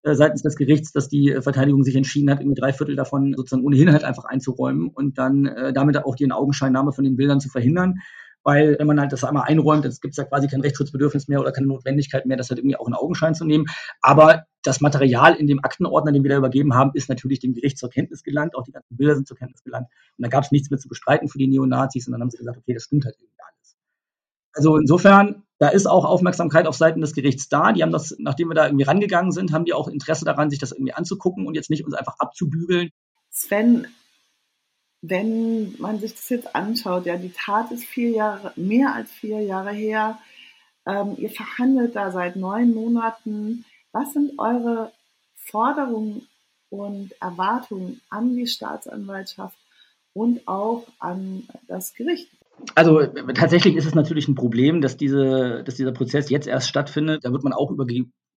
äh, seitens des Gerichts, dass die äh, Verteidigung sich entschieden hat, irgendwie drei Viertel davon sozusagen ohnehin halt einfach einzuräumen und dann äh, damit auch die Augenscheinnahme von den Bildern zu verhindern weil wenn man halt das einmal einräumt, jetzt gibt es ja quasi kein Rechtsschutzbedürfnis mehr oder keine Notwendigkeit mehr, das halt irgendwie auch in Augenschein zu nehmen. Aber das Material in dem Aktenordner, den wir da übergeben haben, ist natürlich dem Gericht zur Kenntnis gelangt, auch die ganzen Bilder sind zur Kenntnis gelangt. Und da gab es nichts mehr zu bestreiten für die Neonazis und dann haben sie gesagt, okay, das stimmt halt irgendwie alles. Also insofern, da ist auch Aufmerksamkeit auf Seiten des Gerichts da. Die haben das, nachdem wir da irgendwie rangegangen sind, haben die auch Interesse daran, sich das irgendwie anzugucken und jetzt nicht uns einfach abzubügeln. Sven, wenn man sich das jetzt anschaut, ja, die Tat ist vier Jahre, mehr als vier Jahre her. Ähm, ihr verhandelt da seit neun Monaten. Was sind eure Forderungen und Erwartungen an die Staatsanwaltschaft und auch an das Gericht? Also tatsächlich ist es natürlich ein Problem, dass, diese, dass dieser Prozess jetzt erst stattfindet. Da wird man auch über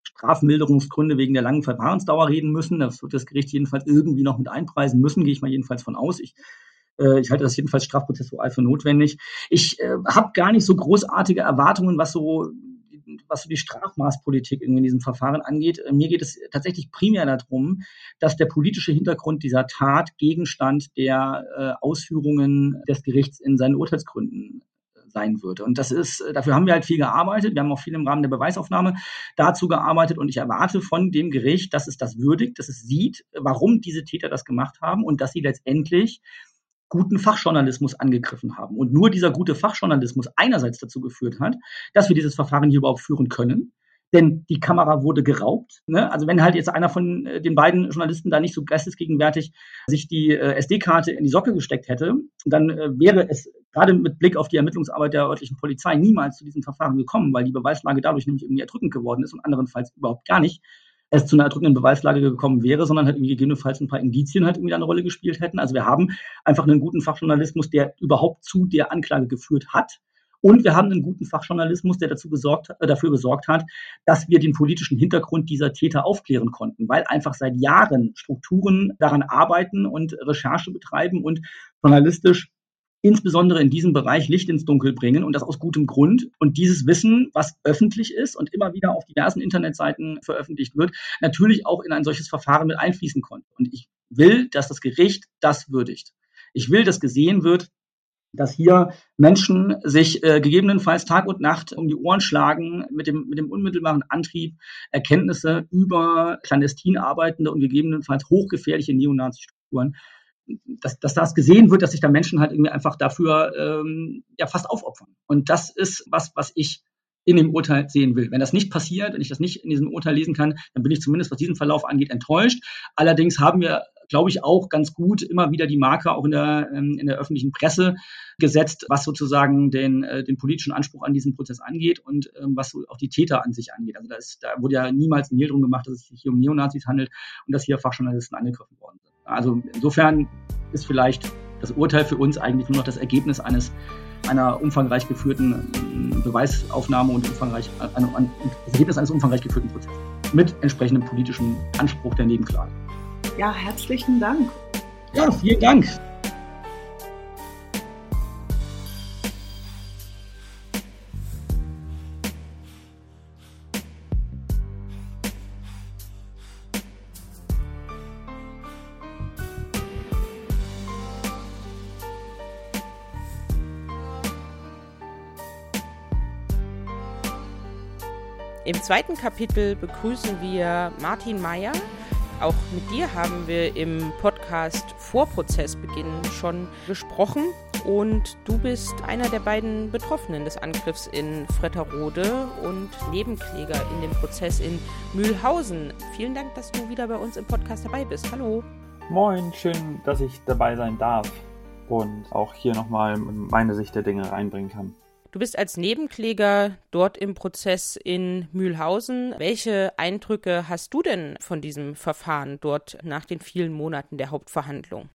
Strafmilderungsgründe wegen der langen Verfahrensdauer reden müssen. Das wird das Gericht jedenfalls irgendwie noch mit einpreisen müssen, gehe ich mal jedenfalls von aus. Ich, äh, ich halte das jedenfalls strafprozessual für notwendig. Ich äh, habe gar nicht so großartige Erwartungen, was so was so die Strafmaßpolitik in diesem Verfahren angeht. Äh, mir geht es tatsächlich primär darum, dass der politische Hintergrund dieser Tat Gegenstand der äh, Ausführungen des Gerichts in seinen Urteilsgründen sein würde. Und das ist, äh, dafür haben wir halt viel gearbeitet. Wir haben auch viel im Rahmen der Beweisaufnahme dazu gearbeitet und ich erwarte von dem Gericht, dass es das würdigt, dass es sieht, warum diese Täter das gemacht haben und dass sie letztendlich guten Fachjournalismus angegriffen haben. Und nur dieser gute Fachjournalismus einerseits dazu geführt hat, dass wir dieses Verfahren hier überhaupt führen können denn die Kamera wurde geraubt. Ne? Also wenn halt jetzt einer von äh, den beiden Journalisten da nicht so geistesgegenwärtig sich die äh, SD-Karte in die Socke gesteckt hätte, dann äh, wäre es gerade mit Blick auf die Ermittlungsarbeit der örtlichen Polizei niemals zu diesem Verfahren gekommen, weil die Beweislage dadurch nämlich irgendwie erdrückend geworden ist und anderenfalls überhaupt gar nicht es zu einer erdrückenden Beweislage gekommen wäre, sondern halt irgendwie gegebenenfalls ein paar Indizien halt irgendwie eine Rolle gespielt hätten. Also wir haben einfach einen guten Fachjournalismus, der überhaupt zu der Anklage geführt hat und wir haben einen guten Fachjournalismus, der dazu gesorgt, äh, dafür gesorgt hat, dass wir den politischen Hintergrund dieser Täter aufklären konnten, weil einfach seit Jahren Strukturen daran arbeiten und Recherche betreiben und journalistisch insbesondere in diesem Bereich Licht ins Dunkel bringen und das aus gutem Grund. Und dieses Wissen, was öffentlich ist und immer wieder auf diversen Internetseiten veröffentlicht wird, natürlich auch in ein solches Verfahren mit einfließen konnte. Und ich will, dass das Gericht das würdigt. Ich will, dass gesehen wird, dass hier Menschen sich äh, gegebenenfalls Tag und Nacht um die Ohren schlagen mit dem, mit dem unmittelbaren Antrieb, Erkenntnisse über clandestin arbeitende und gegebenenfalls hochgefährliche Neonazi-Strukturen dass, dass das gesehen wird, dass sich da Menschen halt irgendwie einfach dafür ähm, ja fast aufopfern. Und das ist was, was ich in dem Urteil sehen will. Wenn das nicht passiert, wenn ich das nicht in diesem Urteil lesen kann, dann bin ich zumindest, was diesen Verlauf angeht, enttäuscht. Allerdings haben wir glaube ich, auch ganz gut immer wieder die Marke auch in der, ähm, in der öffentlichen Presse gesetzt, was sozusagen den, äh, den politischen Anspruch an diesem Prozess angeht und ähm, was so auch die Täter an sich angeht. Also da, ist, da wurde ja niemals ein Hehl drum gemacht, dass es sich hier um Neonazis handelt und dass hier Fachjournalisten angegriffen worden sind. Also insofern ist vielleicht das Urteil für uns eigentlich nur noch das Ergebnis eines einer umfangreich geführten ähm, Beweisaufnahme und umfangreich, äh, das Ergebnis eines umfangreich geführten Prozesses mit entsprechendem politischen Anspruch der Nebenklage ja, herzlichen Dank. Ja, vielen Dank. Im zweiten Kapitel begrüßen wir Martin Meyer, auch mit dir haben wir im Podcast vor Prozessbeginn schon gesprochen und du bist einer der beiden Betroffenen des Angriffs in Fretterode und Nebenkläger in dem Prozess in Mühlhausen. Vielen Dank, dass du wieder bei uns im Podcast dabei bist. Hallo. Moin, schön, dass ich dabei sein darf und auch hier nochmal meine Sicht der Dinge reinbringen kann. Du bist als Nebenkläger dort im Prozess in Mühlhausen. Welche Eindrücke hast du denn von diesem Verfahren dort nach den vielen Monaten der Hauptverhandlung?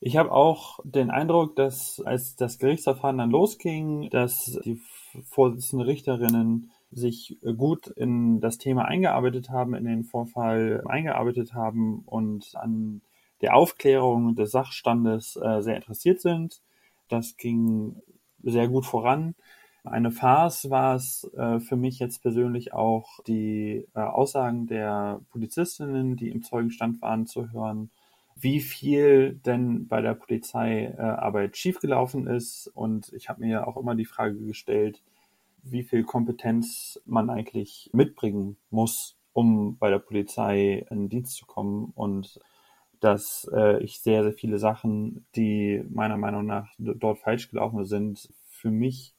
Ich habe auch den Eindruck, dass als das Gerichtsverfahren dann losging, dass die Vorsitzende Richterinnen sich gut in das Thema eingearbeitet haben, in den Vorfall eingearbeitet haben und an der Aufklärung des Sachstandes äh, sehr interessiert sind. Das ging sehr gut voran. Eine Farce war es äh, für mich jetzt persönlich auch, die äh, Aussagen der Polizistinnen, die im Zeugenstand waren, zu hören, wie viel denn bei der Polizeiarbeit äh, schiefgelaufen ist. Und ich habe mir auch immer die Frage gestellt, wie viel Kompetenz man eigentlich mitbringen muss, um bei der Polizei in Dienst zu kommen. Und dass äh, ich sehr, sehr viele Sachen, die meiner Meinung nach dort falsch gelaufen sind, für mich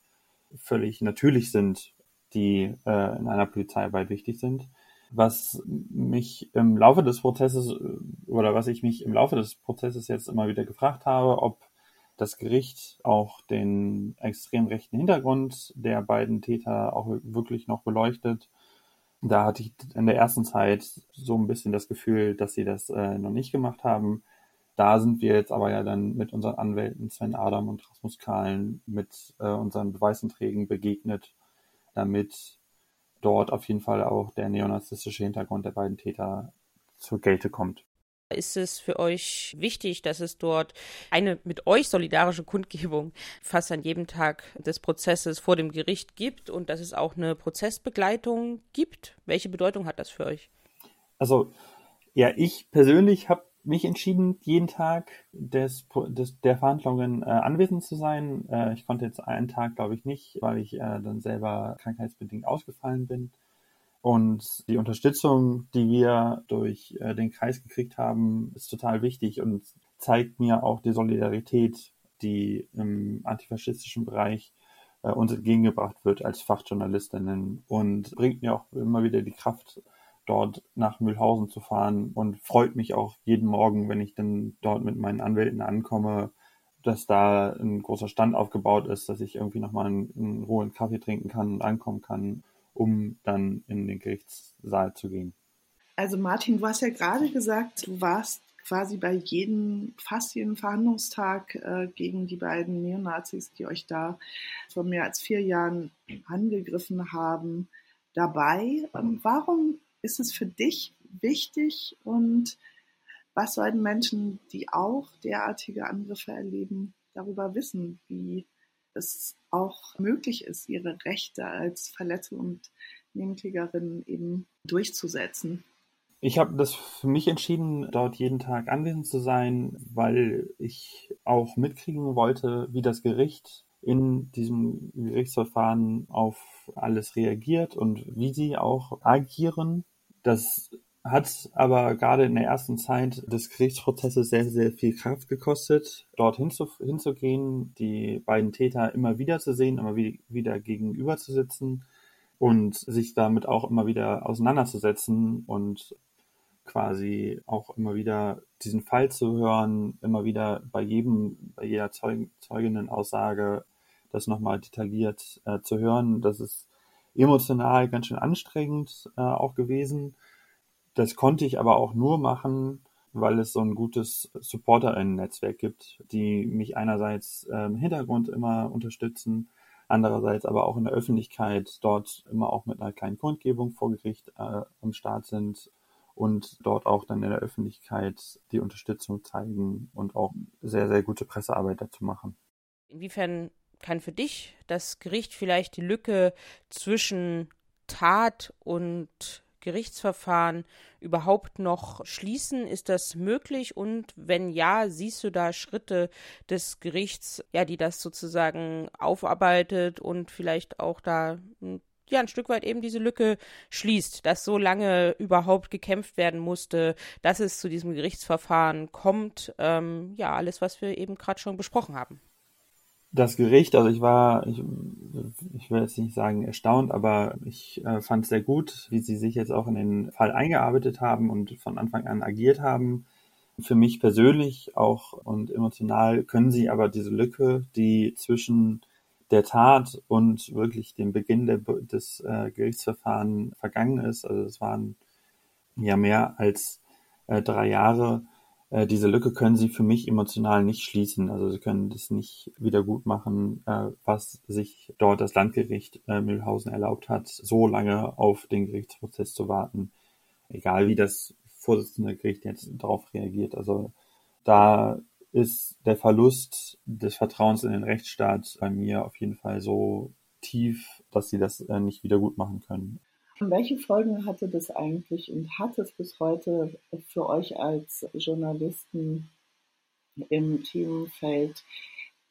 völlig natürlich sind, die äh, in einer Polizeiarbeit wichtig sind. Was mich im Laufe des Prozesses äh, oder was ich mich im Laufe des Prozesses jetzt immer wieder gefragt habe, ob das Gericht auch den extrem rechten Hintergrund der beiden Täter auch wirklich noch beleuchtet da hatte ich in der ersten Zeit so ein bisschen das Gefühl, dass sie das äh, noch nicht gemacht haben. Da sind wir jetzt aber ja dann mit unseren Anwälten Sven Adam und Rasmus Kahlen mit äh, unseren Beweisenträgen begegnet, damit dort auf jeden Fall auch der neonazistische Hintergrund der beiden Täter zur Gelte kommt. Ist es für euch wichtig, dass es dort eine mit euch solidarische Kundgebung fast an jedem Tag des Prozesses vor dem Gericht gibt und dass es auch eine Prozessbegleitung gibt? Welche Bedeutung hat das für euch? Also, ja, ich persönlich habe mich entschieden, jeden Tag des, des, der Verhandlungen äh, anwesend zu sein. Äh, ich konnte jetzt einen Tag, glaube ich, nicht, weil ich äh, dann selber krankheitsbedingt ausgefallen bin. Und die Unterstützung, die wir durch äh, den Kreis gekriegt haben, ist total wichtig und zeigt mir auch die Solidarität, die im antifaschistischen Bereich äh, uns entgegengebracht wird als Fachjournalistinnen und bringt mir auch immer wieder die Kraft, dort nach Mühlhausen zu fahren und freut mich auch jeden Morgen, wenn ich dann dort mit meinen Anwälten ankomme, dass da ein großer Stand aufgebaut ist, dass ich irgendwie nochmal einen, einen rohen Kaffee trinken kann und ankommen kann um dann in den Gerichtssaal zu gehen. Also Martin, du hast ja gerade gesagt, du warst quasi bei jedem, fast jedem Verhandlungstag äh, gegen die beiden Neonazis, die euch da vor mehr als vier Jahren angegriffen haben, dabei. Ähm, warum ist es für dich wichtig und was sollten Menschen, die auch derartige Angriffe erleben, darüber wissen, wie es auch möglich ist, ihre Rechte als Verletzte und Nebenklägerin eben durchzusetzen. Ich habe das für mich entschieden, dort jeden Tag anwesend zu sein, weil ich auch mitkriegen wollte, wie das Gericht in diesem Gerichtsverfahren auf alles reagiert und wie sie auch agieren. Das hat aber gerade in der ersten Zeit des Gerichtsprozesses sehr, sehr viel Kraft gekostet, dort hinzu, hinzugehen, die beiden Täter immer wieder zu sehen, immer wieder gegenüber zu sitzen und sich damit auch immer wieder auseinanderzusetzen und quasi auch immer wieder diesen Fall zu hören, immer wieder bei jedem, bei jeder Zeug, Zeuginnenaussage das nochmal detailliert äh, zu hören. Das ist emotional ganz schön anstrengend äh, auch gewesen das konnte ich aber auch nur machen, weil es so ein gutes SupporterInnen-Netzwerk gibt, die mich einerseits im Hintergrund immer unterstützen, andererseits aber auch in der Öffentlichkeit dort immer auch mit einer kleinen Kundgebung vor Gericht äh, am Start sind und dort auch dann in der Öffentlichkeit die Unterstützung zeigen und auch sehr, sehr gute Pressearbeit dazu machen. Inwiefern kann für dich das Gericht vielleicht die Lücke zwischen Tat und Gerichtsverfahren überhaupt noch schließen? Ist das möglich? Und wenn ja, siehst du da Schritte des Gerichts, ja, die das sozusagen aufarbeitet und vielleicht auch da hm, ja ein Stück weit eben diese Lücke schließt, dass so lange überhaupt gekämpft werden musste, dass es zu diesem Gerichtsverfahren kommt. Ähm, ja, alles, was wir eben gerade schon besprochen haben. Das Gericht, also ich war, ich, ich will jetzt nicht sagen erstaunt, aber ich äh, fand es sehr gut, wie sie sich jetzt auch in den Fall eingearbeitet haben und von Anfang an agiert haben. Für mich persönlich auch und emotional können sie aber diese Lücke, die zwischen der Tat und wirklich dem Beginn der, des äh, Gerichtsverfahrens vergangen ist, also es waren ja mehr als äh, drei Jahre, äh, diese Lücke können sie für mich emotional nicht schließen. Also sie können das nicht wieder gut machen, äh, was sich dort das Landgericht äh, Mühlhausen erlaubt hat, so lange auf den Gerichtsprozess zu warten. Egal wie das Vorsitzende Gericht jetzt darauf reagiert. Also da ist der Verlust des Vertrauens in den Rechtsstaat bei mir auf jeden Fall so tief, dass sie das äh, nicht wieder gut machen können. Welche Folgen hatte das eigentlich und hat es bis heute für euch als Journalisten im Themenfeld,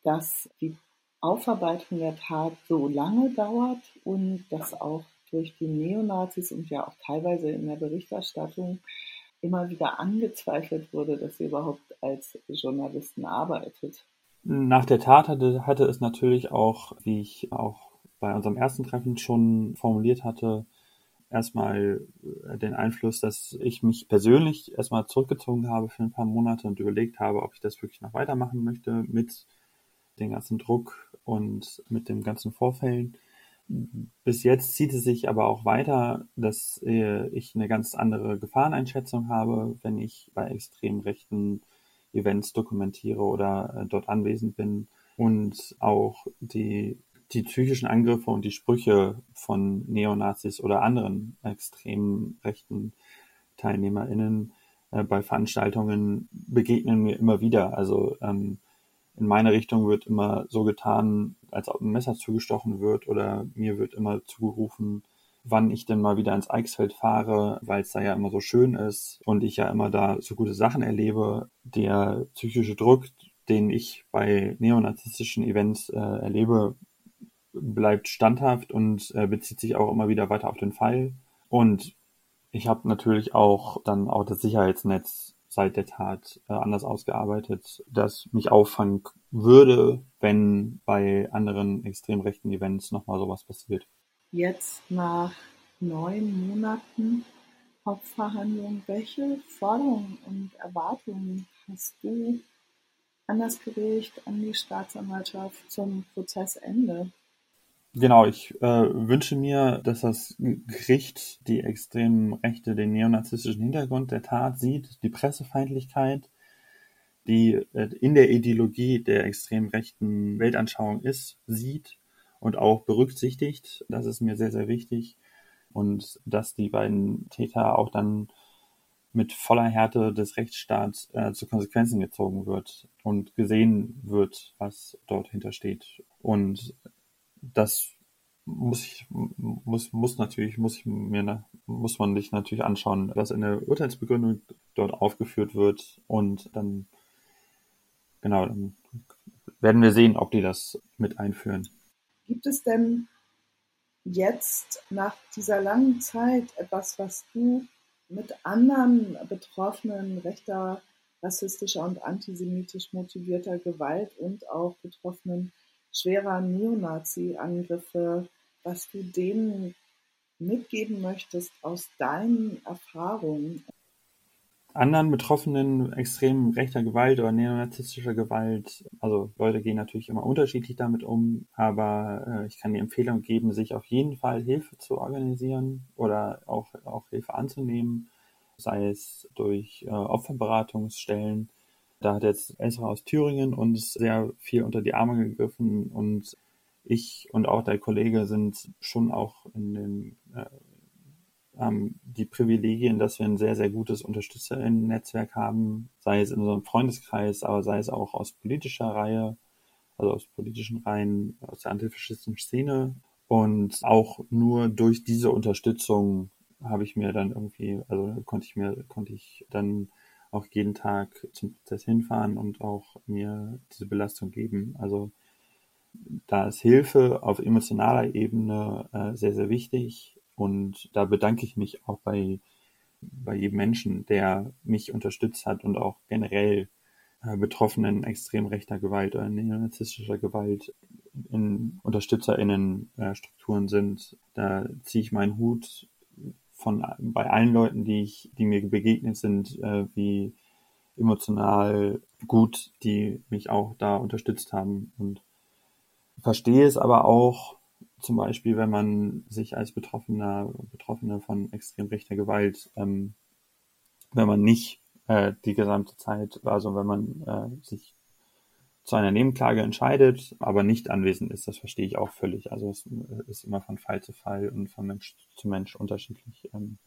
dass die Aufarbeitung der Tat so lange dauert und dass auch durch die Neonazis und ja auch teilweise in der Berichterstattung immer wieder angezweifelt wurde, dass ihr überhaupt als Journalisten arbeitet. Nach der Tat hatte, hatte es natürlich auch, wie ich auch bei unserem ersten Treffen schon formuliert hatte, erstmal äh, den Einfluss, dass ich mich persönlich erstmal zurückgezogen habe für ein paar Monate und überlegt habe, ob ich das wirklich noch weitermachen möchte mit dem ganzen Druck und mit den ganzen Vorfällen. Bis jetzt zieht es sich aber auch weiter, dass äh, ich eine ganz andere Gefahreneinschätzung habe, wenn ich bei extrem rechten Events dokumentiere oder äh, dort anwesend bin und auch die, die psychischen Angriffe und die Sprüche von Neonazis oder anderen extrem rechten TeilnehmerInnen äh, bei Veranstaltungen begegnen mir immer wieder. Also ähm, in meine Richtung wird immer so getan, als ob ein Messer zugestochen wird oder mir wird immer zugerufen, wann ich denn mal wieder ins Eichsfeld fahre, weil es da ja immer so schön ist und ich ja immer da so gute Sachen erlebe. Der psychische Druck, den ich bei neonazistischen Events äh, erlebe, bleibt standhaft und äh, bezieht sich auch immer wieder weiter auf den Fall. Und ich habe natürlich auch dann auch das Sicherheitsnetz seit der Tat äh, anders ausgearbeitet, das mich auffangen würde, wenn bei anderen extrem rechten Events nochmal sowas passiert. Jetzt nach neun Monaten Hauptverhandlung, welche Forderungen und Erwartungen hast du an das Gericht, an die Staatsanwaltschaft zum Prozessende? Genau, ich äh, wünsche mir, dass das Gericht die extremen Rechte, den neonazistischen Hintergrund der Tat sieht, die Pressefeindlichkeit, die äh, in der Ideologie der extrem rechten Weltanschauung ist, sieht und auch berücksichtigt. Das ist mir sehr, sehr wichtig. Und dass die beiden Täter auch dann mit voller Härte des Rechtsstaats äh, zu Konsequenzen gezogen wird und gesehen wird, was dort hintersteht. Und das muss ich, muss, muss natürlich, muss ich mir, muss man sich natürlich anschauen, was in der Urteilsbegründung dort aufgeführt wird und dann, genau, dann werden wir sehen, ob die das mit einführen. Gibt es denn jetzt nach dieser langen Zeit etwas, was du mit anderen Betroffenen rechter, rassistischer und antisemitisch motivierter Gewalt und auch Betroffenen schwerer Neonazi-Angriffe, was du denen mitgeben möchtest aus deinen Erfahrungen? Anderen Betroffenen extrem rechter Gewalt oder neonazistischer Gewalt, also Leute gehen natürlich immer unterschiedlich damit um, aber äh, ich kann die Empfehlung geben, sich auf jeden Fall Hilfe zu organisieren oder auch, auch Hilfe anzunehmen, sei es durch äh, Opferberatungsstellen, da hat jetzt Esra aus Thüringen uns sehr viel unter die Arme gegriffen und ich und auch der Kollege sind schon auch in den äh, haben die Privilegien, dass wir ein sehr, sehr gutes Unterstützerinnen-Netzwerk haben, sei es in unserem Freundeskreis, aber sei es auch aus politischer Reihe, also aus politischen Reihen, aus der antifaschistischen Szene. Und auch nur durch diese Unterstützung habe ich mir dann irgendwie, also konnte ich mir, konnte ich dann auch jeden Tag zum Prozess hinfahren und auch mir diese Belastung geben. Also da ist Hilfe auf emotionaler Ebene äh, sehr, sehr wichtig. Und da bedanke ich mich auch bei, bei jedem Menschen, der mich unterstützt hat und auch generell äh, Betroffenen extrem rechter Gewalt oder neonazistischer Gewalt in UnterstützerInnen-Strukturen äh, sind. Da ziehe ich meinen Hut von bei allen Leuten, die ich, die mir begegnet sind, äh, wie emotional gut, die mich auch da unterstützt haben. Und verstehe es aber auch zum Beispiel, wenn man sich als Betroffener, Betroffener von extrem rechter Gewalt, ähm, wenn man nicht äh, die gesamte Zeit, also wenn man äh, sich zu einer Nebenklage entscheidet, aber nicht anwesend ist, das verstehe ich auch völlig. Also es ist immer von Fall zu Fall und von Mensch zu Mensch unterschiedlich. Ähm,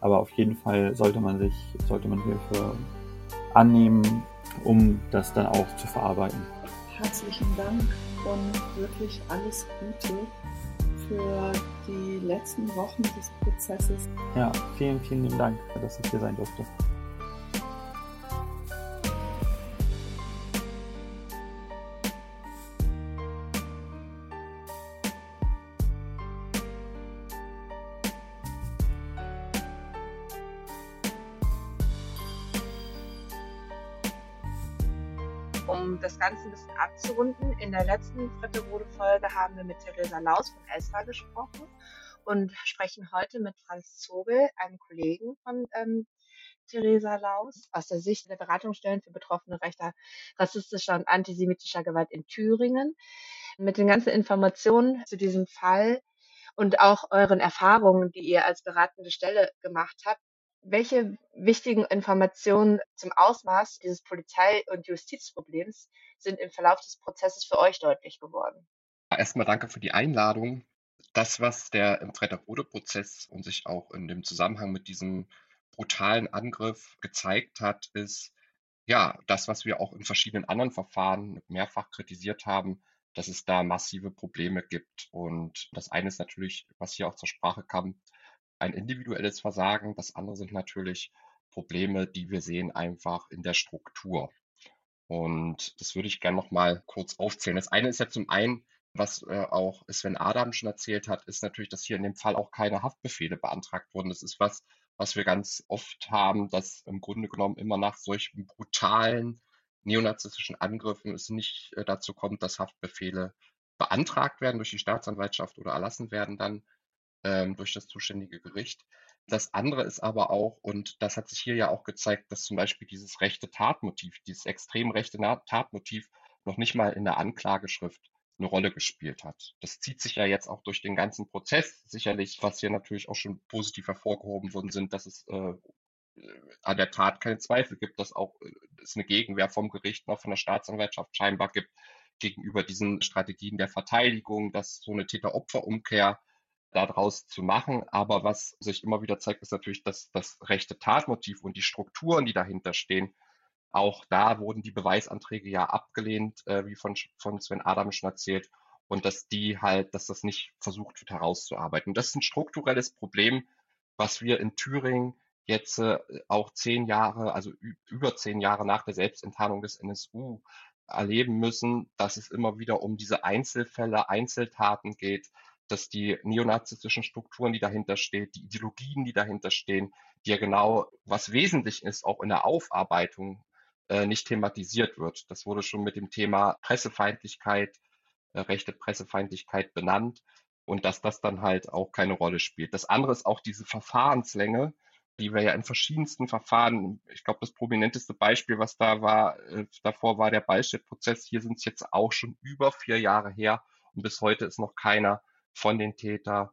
aber auf jeden Fall sollte man sich, sollte man Hilfe annehmen, um das dann auch zu verarbeiten. Herzlichen Dank und wirklich alles Gute für die letzten Wochen des Prozesses. Ja, vielen, vielen Dank, dass ich hier sein durfte. Abzurunden, in der letzten dritte Rode Folge haben wir mit Theresa Laus von ESRA gesprochen und sprechen heute mit Franz Zogel, einem Kollegen von ähm, Theresa Laus, aus der Sicht der Beratungsstellen für Betroffene rechter, rassistischer und antisemitischer Gewalt in Thüringen. Mit den ganzen Informationen zu diesem Fall und auch euren Erfahrungen, die ihr als beratende Stelle gemacht habt, welche wichtigen Informationen zum Ausmaß dieses Polizei- und Justizproblems sind im Verlauf des Prozesses für euch deutlich geworden? Erstmal danke für die Einladung. Das, was der im Freitag-Rode-Prozess und sich auch in dem Zusammenhang mit diesem brutalen Angriff gezeigt hat, ist ja das, was wir auch in verschiedenen anderen Verfahren mehrfach kritisiert haben, dass es da massive Probleme gibt. Und das eine ist natürlich, was hier auch zur Sprache kam, ein individuelles Versagen. Das andere sind natürlich Probleme, die wir sehen einfach in der Struktur. Und das würde ich gerne noch mal kurz aufzählen. Das eine ist ja zum einen, was äh, auch Sven Adam schon erzählt hat, ist natürlich, dass hier in dem Fall auch keine Haftbefehle beantragt wurden. Das ist was, was wir ganz oft haben, dass im Grunde genommen immer nach solchen brutalen neonazistischen Angriffen es nicht äh, dazu kommt, dass Haftbefehle beantragt werden durch die Staatsanwaltschaft oder erlassen werden dann, ähm, durch das zuständige Gericht. Das andere ist aber auch, und das hat sich hier ja auch gezeigt, dass zum Beispiel dieses rechte Tatmotiv, dieses extrem rechte Tatmotiv noch nicht mal in der Anklageschrift eine Rolle gespielt hat. Das zieht sich ja jetzt auch durch den ganzen Prozess sicherlich, was hier natürlich auch schon positiv hervorgehoben worden sind, dass es äh, an der Tat keine Zweifel gibt, dass auch äh, es eine Gegenwehr vom Gericht noch von der Staatsanwaltschaft scheinbar gibt gegenüber diesen Strategien der Verteidigung, dass so eine Täter-Opfer-Umkehr daraus zu machen. Aber was sich immer wieder zeigt, ist natürlich, dass das rechte Tatmotiv und die Strukturen, die dahinter stehen, auch da wurden die Beweisanträge ja abgelehnt, äh, wie von, von Sven Adam schon erzählt, und dass die halt, dass das nicht versucht wird herauszuarbeiten. Und das ist ein strukturelles Problem, was wir in Thüringen jetzt äh, auch zehn Jahre, also über zehn Jahre nach der Selbstenttarnung des NSU erleben müssen, dass es immer wieder um diese Einzelfälle, Einzeltaten geht, dass die neonazistischen Strukturen, die dahinter stehen, die Ideologien, die dahinter stehen, die ja genau, was wesentlich ist, auch in der Aufarbeitung äh, nicht thematisiert wird. Das wurde schon mit dem Thema Pressefeindlichkeit, äh, rechte Pressefeindlichkeit benannt und dass das dann halt auch keine Rolle spielt. Das andere ist auch diese Verfahrenslänge, die wir ja in verschiedensten Verfahren, ich glaube, das prominenteste Beispiel, was da war, äh, davor war der Ballstedt-Prozess. Hier sind es jetzt auch schon über vier Jahre her und bis heute ist noch keiner von den Täter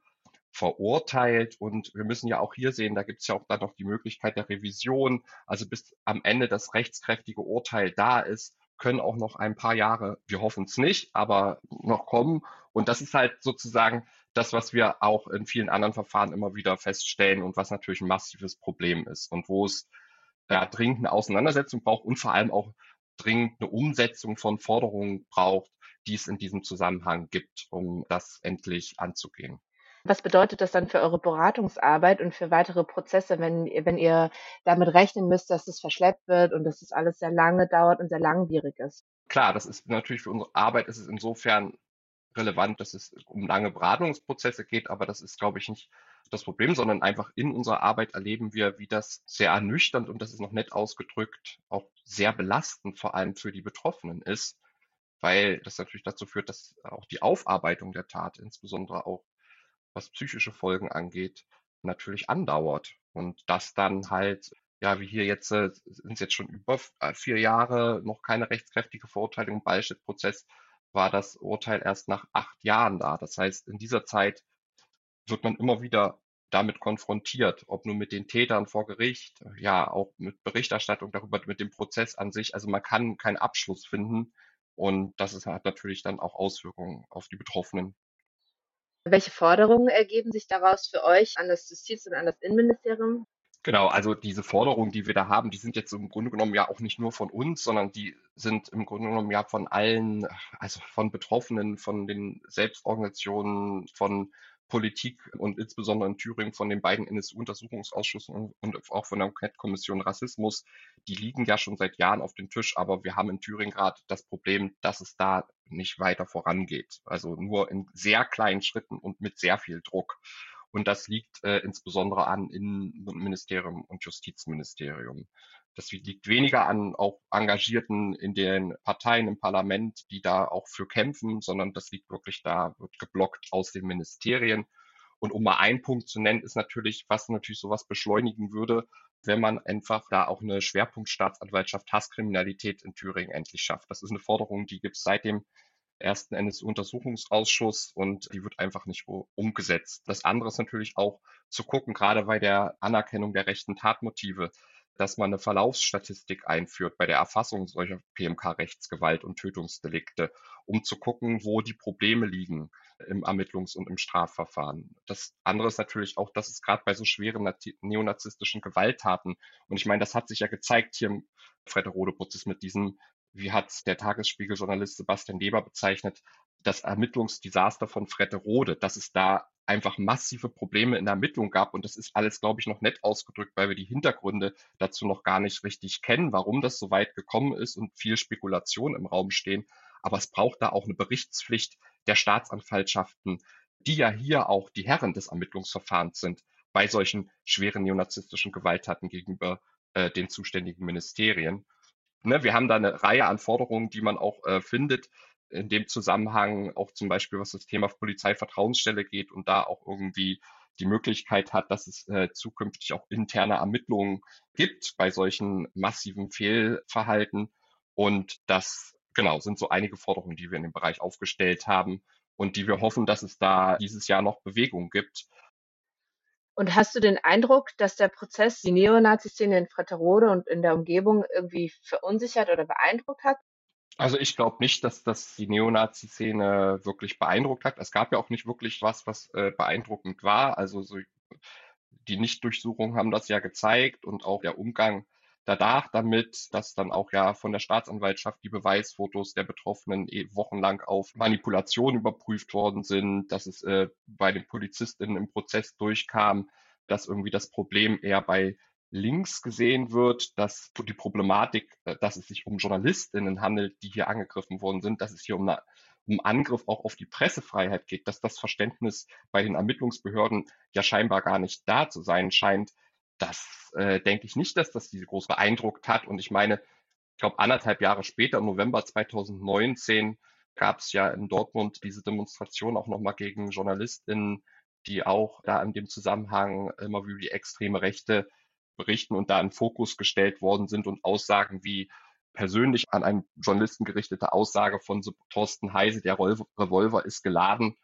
verurteilt. Und wir müssen ja auch hier sehen, da gibt es ja auch dann noch die Möglichkeit der Revision. Also bis am Ende das rechtskräftige Urteil da ist, können auch noch ein paar Jahre, wir hoffen es nicht, aber noch kommen. Und das ist halt sozusagen das, was wir auch in vielen anderen Verfahren immer wieder feststellen und was natürlich ein massives Problem ist und wo es ja, dringend eine Auseinandersetzung braucht und vor allem auch dringend eine Umsetzung von Forderungen braucht, die es in diesem Zusammenhang gibt, um das endlich anzugehen. Was bedeutet das dann für eure Beratungsarbeit und für weitere Prozesse, wenn, wenn ihr damit rechnen müsst, dass es verschleppt wird und dass es alles sehr lange dauert und sehr langwierig ist? Klar, das ist natürlich für unsere Arbeit ist es insofern relevant, dass es um lange Beratungsprozesse geht, aber das ist, glaube ich, nicht das Problem, sondern einfach in unserer Arbeit erleben wir, wie das sehr ernüchternd und das ist noch nett ausgedrückt, auch sehr belastend vor allem für die Betroffenen ist, weil das natürlich dazu führt, dass auch die Aufarbeitung der Tat, insbesondere auch was psychische Folgen angeht, natürlich andauert und das dann halt ja, wie hier jetzt äh, sind es jetzt schon über äh, vier Jahre noch keine rechtskräftige Verurteilung im Ballstedt-Prozess, war das Urteil erst nach acht Jahren da. Das heißt, in dieser Zeit wird man immer wieder damit konfrontiert, ob nur mit den Tätern vor Gericht, ja, auch mit Berichterstattung darüber, mit dem Prozess an sich. Also man kann keinen Abschluss finden und das ist, hat natürlich dann auch Auswirkungen auf die Betroffenen. Welche Forderungen ergeben sich daraus für euch an das Justiz- und an das Innenministerium? Genau, also diese Forderungen, die wir da haben, die sind jetzt im Grunde genommen ja auch nicht nur von uns, sondern die sind im Grunde genommen ja von allen, also von Betroffenen, von den Selbstorganisationen, von Politik und insbesondere in Thüringen von den beiden NSU-Untersuchungsausschüssen und auch von der Enquete-Kommission Rassismus, die liegen ja schon seit Jahren auf dem Tisch, aber wir haben in Thüringen gerade das Problem, dass es da nicht weiter vorangeht. Also nur in sehr kleinen Schritten und mit sehr viel Druck. Und das liegt äh, insbesondere an Innenministerium und Justizministerium. Das liegt weniger an auch Engagierten in den Parteien im Parlament, die da auch für kämpfen, sondern das liegt wirklich da, wird geblockt aus den Ministerien. Und um mal einen Punkt zu nennen, ist natürlich, was natürlich sowas beschleunigen würde, wenn man einfach da auch eine Schwerpunktstaatsanwaltschaft Hasskriminalität in Thüringen endlich schafft. Das ist eine Forderung, die gibt es seit dem ersten NSU-Untersuchungsausschuss und die wird einfach nicht umgesetzt. Das andere ist natürlich auch zu gucken, gerade bei der Anerkennung der rechten Tatmotive, dass man eine Verlaufsstatistik einführt bei der Erfassung solcher PMK-Rechtsgewalt und Tötungsdelikte, um zu gucken, wo die Probleme liegen im Ermittlungs- und im Strafverfahren. Das andere ist natürlich auch, dass es gerade bei so schweren neonazistischen Gewalttaten, und ich meine, das hat sich ja gezeigt hier im Fredderode-Prozess mit diesem wie hat der Tagesspiegel-Journalist Sebastian Leber bezeichnet, das Ermittlungsdesaster von Fretterode, dass es da einfach massive Probleme in der Ermittlung gab. Und das ist alles, glaube ich, noch nett ausgedrückt, weil wir die Hintergründe dazu noch gar nicht richtig kennen, warum das so weit gekommen ist und viel Spekulation im Raum stehen. Aber es braucht da auch eine Berichtspflicht der Staatsanwaltschaften, die ja hier auch die Herren des Ermittlungsverfahrens sind bei solchen schweren neonazistischen Gewalttaten gegenüber äh, den zuständigen Ministerien. Ne, wir haben da eine Reihe an Forderungen, die man auch äh, findet, in dem Zusammenhang auch zum Beispiel, was das Thema Polizeivertrauensstelle geht und da auch irgendwie die Möglichkeit hat, dass es äh, zukünftig auch interne Ermittlungen gibt bei solchen massiven Fehlverhalten. Und das, genau, sind so einige Forderungen, die wir in dem Bereich aufgestellt haben und die wir hoffen, dass es da dieses Jahr noch Bewegung gibt. Und hast du den Eindruck, dass der Prozess die Neonazi-Szene in Fretterode und in der Umgebung irgendwie verunsichert oder beeindruckt hat? Also ich glaube nicht, dass das die Neonazi-Szene wirklich beeindruckt hat. Es gab ja auch nicht wirklich was, was äh, beeindruckend war. Also so, die Nichtdurchsuchungen haben das ja gezeigt und auch der Umgang danach damit, dass dann auch ja von der Staatsanwaltschaft die Beweisfotos der Betroffenen eh wochenlang auf Manipulation überprüft worden sind, dass es äh, bei den Polizistinnen im Prozess durchkam, dass irgendwie das Problem eher bei links gesehen wird, dass die Problematik, äh, dass es sich um Journalistinnen handelt, die hier angegriffen worden sind, dass es hier um, eine, um Angriff auch auf die Pressefreiheit geht, dass das Verständnis bei den Ermittlungsbehörden ja scheinbar gar nicht da zu sein scheint. Das äh, denke ich nicht, dass das diese groß beeindruckt hat. Und ich meine, ich glaube, anderthalb Jahre später, im November 2019, gab es ja in Dortmund diese Demonstration auch nochmal gegen JournalistInnen, die auch da in dem Zusammenhang immer wie die extreme Rechte berichten und da in Fokus gestellt worden sind und Aussagen wie persönlich an einen Journalisten gerichtete Aussage von Thorsten Heise, der Revolver ist geladen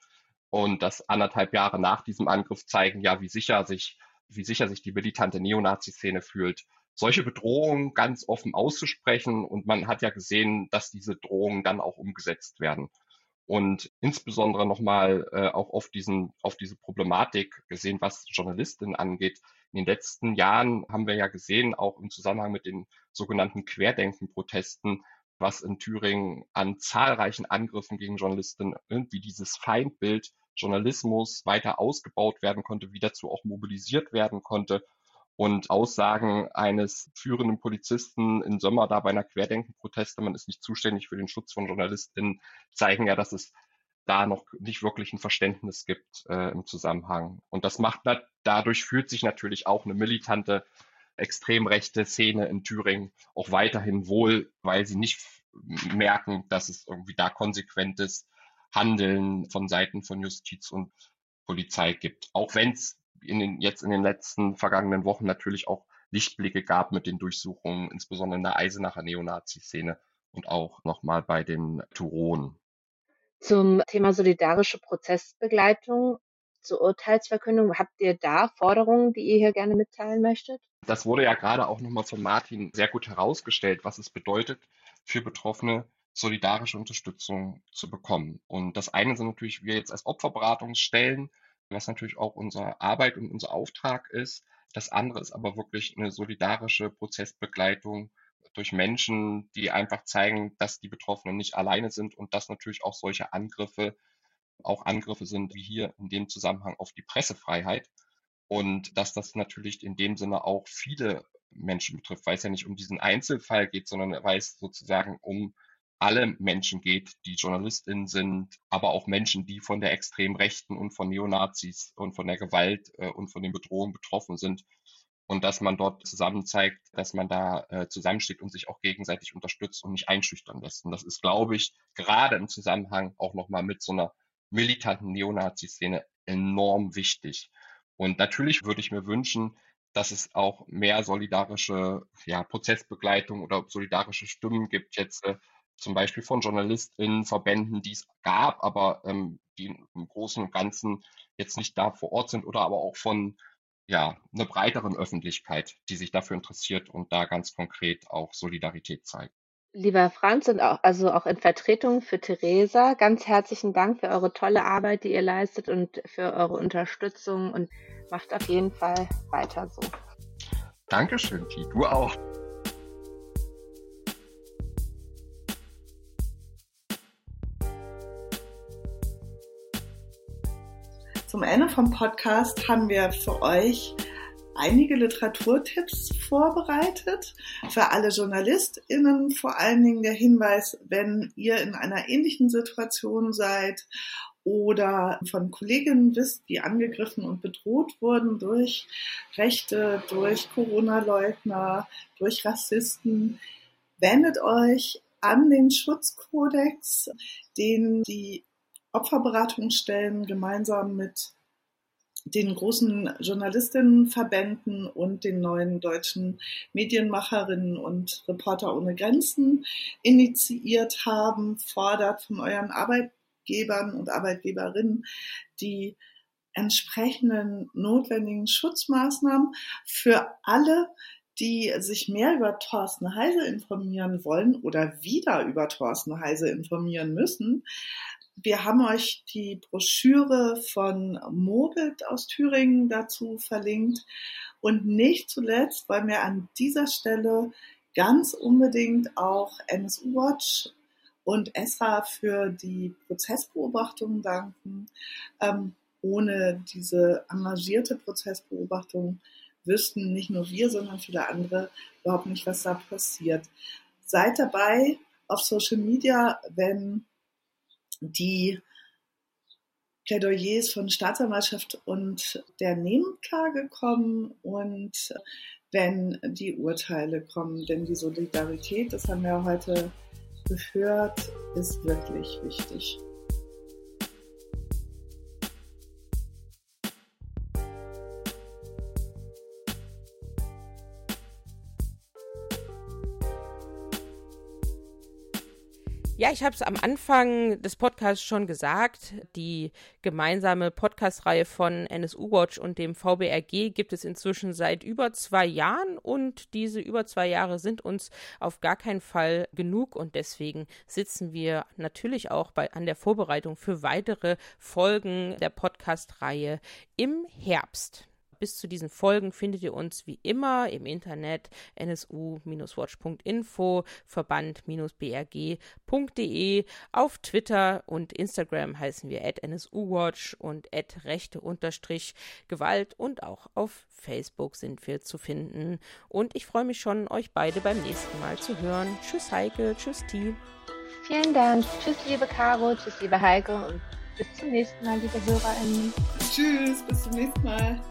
und das anderthalb Jahre nach diesem Angriff zeigen, ja, wie sicher sich, wie sicher sich die militante Neonazi-Szene fühlt, solche Bedrohungen ganz offen auszusprechen. Und man hat ja gesehen, dass diese Drohungen dann auch umgesetzt werden. Und insbesondere nochmal äh, auch auf diesen, auf diese Problematik gesehen, was Journalistinnen angeht, in den letzten Jahren haben wir ja gesehen, auch im Zusammenhang mit den sogenannten Querdenken-Protesten, was in Thüringen an zahlreichen Angriffen gegen Journalisten irgendwie dieses Feindbild Journalismus weiter ausgebaut werden konnte, wie dazu auch mobilisiert werden konnte. Und Aussagen eines führenden Polizisten in Sommer da bei einer Querdenken-Proteste, man ist nicht zuständig für den Schutz von Journalistinnen, zeigen ja, dass es da noch nicht wirklich ein Verständnis gibt äh, im Zusammenhang. Und das macht dadurch fühlt sich natürlich auch eine militante extrem rechte Szene in Thüringen auch weiterhin wohl, weil sie nicht merken, dass es irgendwie da konsequentes Handeln von Seiten von Justiz und Polizei gibt. Auch wenn es in den, jetzt in den letzten vergangenen Wochen natürlich auch Lichtblicke gab mit den Durchsuchungen, insbesondere in der Eisenacher Neonazi-Szene und auch nochmal bei den Turonen. Zum Thema solidarische Prozessbegleitung zur Urteilsverkündung. Habt ihr da Forderungen, die ihr hier gerne mitteilen möchtet? Das wurde ja gerade auch nochmal von Martin sehr gut herausgestellt, was es bedeutet für Betroffene, solidarische Unterstützung zu bekommen. Und das eine sind natürlich wir jetzt als Opferberatungsstellen, was natürlich auch unsere Arbeit und unser Auftrag ist. Das andere ist aber wirklich eine solidarische Prozessbegleitung durch Menschen, die einfach zeigen, dass die Betroffenen nicht alleine sind und dass natürlich auch solche Angriffe auch Angriffe sind, wie hier in dem Zusammenhang auf die Pressefreiheit. Und dass das natürlich in dem Sinne auch viele Menschen betrifft, weil es ja nicht um diesen Einzelfall geht, sondern weil es sozusagen um alle Menschen geht, die JournalistInnen sind, aber auch Menschen, die von der extremen Rechten und von Neonazis und von der Gewalt äh, und von den Bedrohungen betroffen sind und dass man dort zusammen zeigt, dass man da äh, zusammensteht und sich auch gegenseitig unterstützt und nicht einschüchtern lässt. Und das ist, glaube ich, gerade im Zusammenhang auch nochmal mit so einer militanten Neonazi-Szene enorm wichtig. Und natürlich würde ich mir wünschen, dass es auch mehr solidarische ja, Prozessbegleitung oder solidarische Stimmen gibt, jetzt äh, zum Beispiel von JournalistInnen, Verbänden, die es gab, aber ähm, die im Großen und Ganzen jetzt nicht da vor Ort sind oder aber auch von ja, einer breiteren Öffentlichkeit, die sich dafür interessiert und da ganz konkret auch Solidarität zeigt. Lieber Franz und auch, also auch in Vertretung für Theresa, ganz herzlichen Dank für eure tolle Arbeit, die ihr leistet und für eure Unterstützung und macht auf jeden Fall weiter so. Dankeschön, Ti, du auch. Zum Ende vom Podcast haben wir für euch einige Literaturtipps vorbereitet. Für alle JournalistInnen vor allen Dingen der Hinweis, wenn ihr in einer ähnlichen Situation seid oder von Kolleginnen wisst, die angegriffen und bedroht wurden durch Rechte, durch Corona-Leugner, durch Rassisten, wendet euch an den Schutzkodex, den die Opferberatungsstellen gemeinsam mit den großen Journalistinnenverbänden und den neuen deutschen Medienmacherinnen und Reporter ohne Grenzen initiiert haben, fordert von euren Arbeitgebern und Arbeitgeberinnen die entsprechenden notwendigen Schutzmaßnahmen für alle, die sich mehr über Thorsten Heise informieren wollen oder wieder über Thorsten Heise informieren müssen, wir haben euch die Broschüre von Mobit aus Thüringen dazu verlinkt. Und nicht zuletzt wollen wir an dieser Stelle ganz unbedingt auch NSU Watch und ESRA für die Prozessbeobachtung danken. Ähm, ohne diese engagierte Prozessbeobachtung wüssten nicht nur wir, sondern viele andere überhaupt nicht, was da passiert. Seid dabei auf Social Media, wenn die Plädoyers von Staatsanwaltschaft und der Nebenklage kommen und wenn die Urteile kommen. Denn die Solidarität, das haben wir heute gehört, ist wirklich wichtig. Ja, ich habe es am Anfang des Podcasts schon gesagt. Die gemeinsame Podcast-Reihe von NSU Watch und dem VBRG gibt es inzwischen seit über zwei Jahren und diese über zwei Jahre sind uns auf gar keinen Fall genug und deswegen sitzen wir natürlich auch bei, an der Vorbereitung für weitere Folgen der Podcast-Reihe im Herbst bis zu diesen Folgen findet ihr uns wie immer im Internet nsu-watch.info, verband-brg.de. Auf Twitter und Instagram heißen wir at nsuwatch und at rechte-gewalt und auch auf Facebook sind wir zu finden. Und ich freue mich schon, euch beide beim nächsten Mal zu hören. Tschüss Heike, tschüss Team. Vielen Dank. Tschüss, liebe Caro. Tschüss, liebe Heike. Und bis zum nächsten Mal, liebe HörerInnen. Tschüss, bis zum nächsten Mal.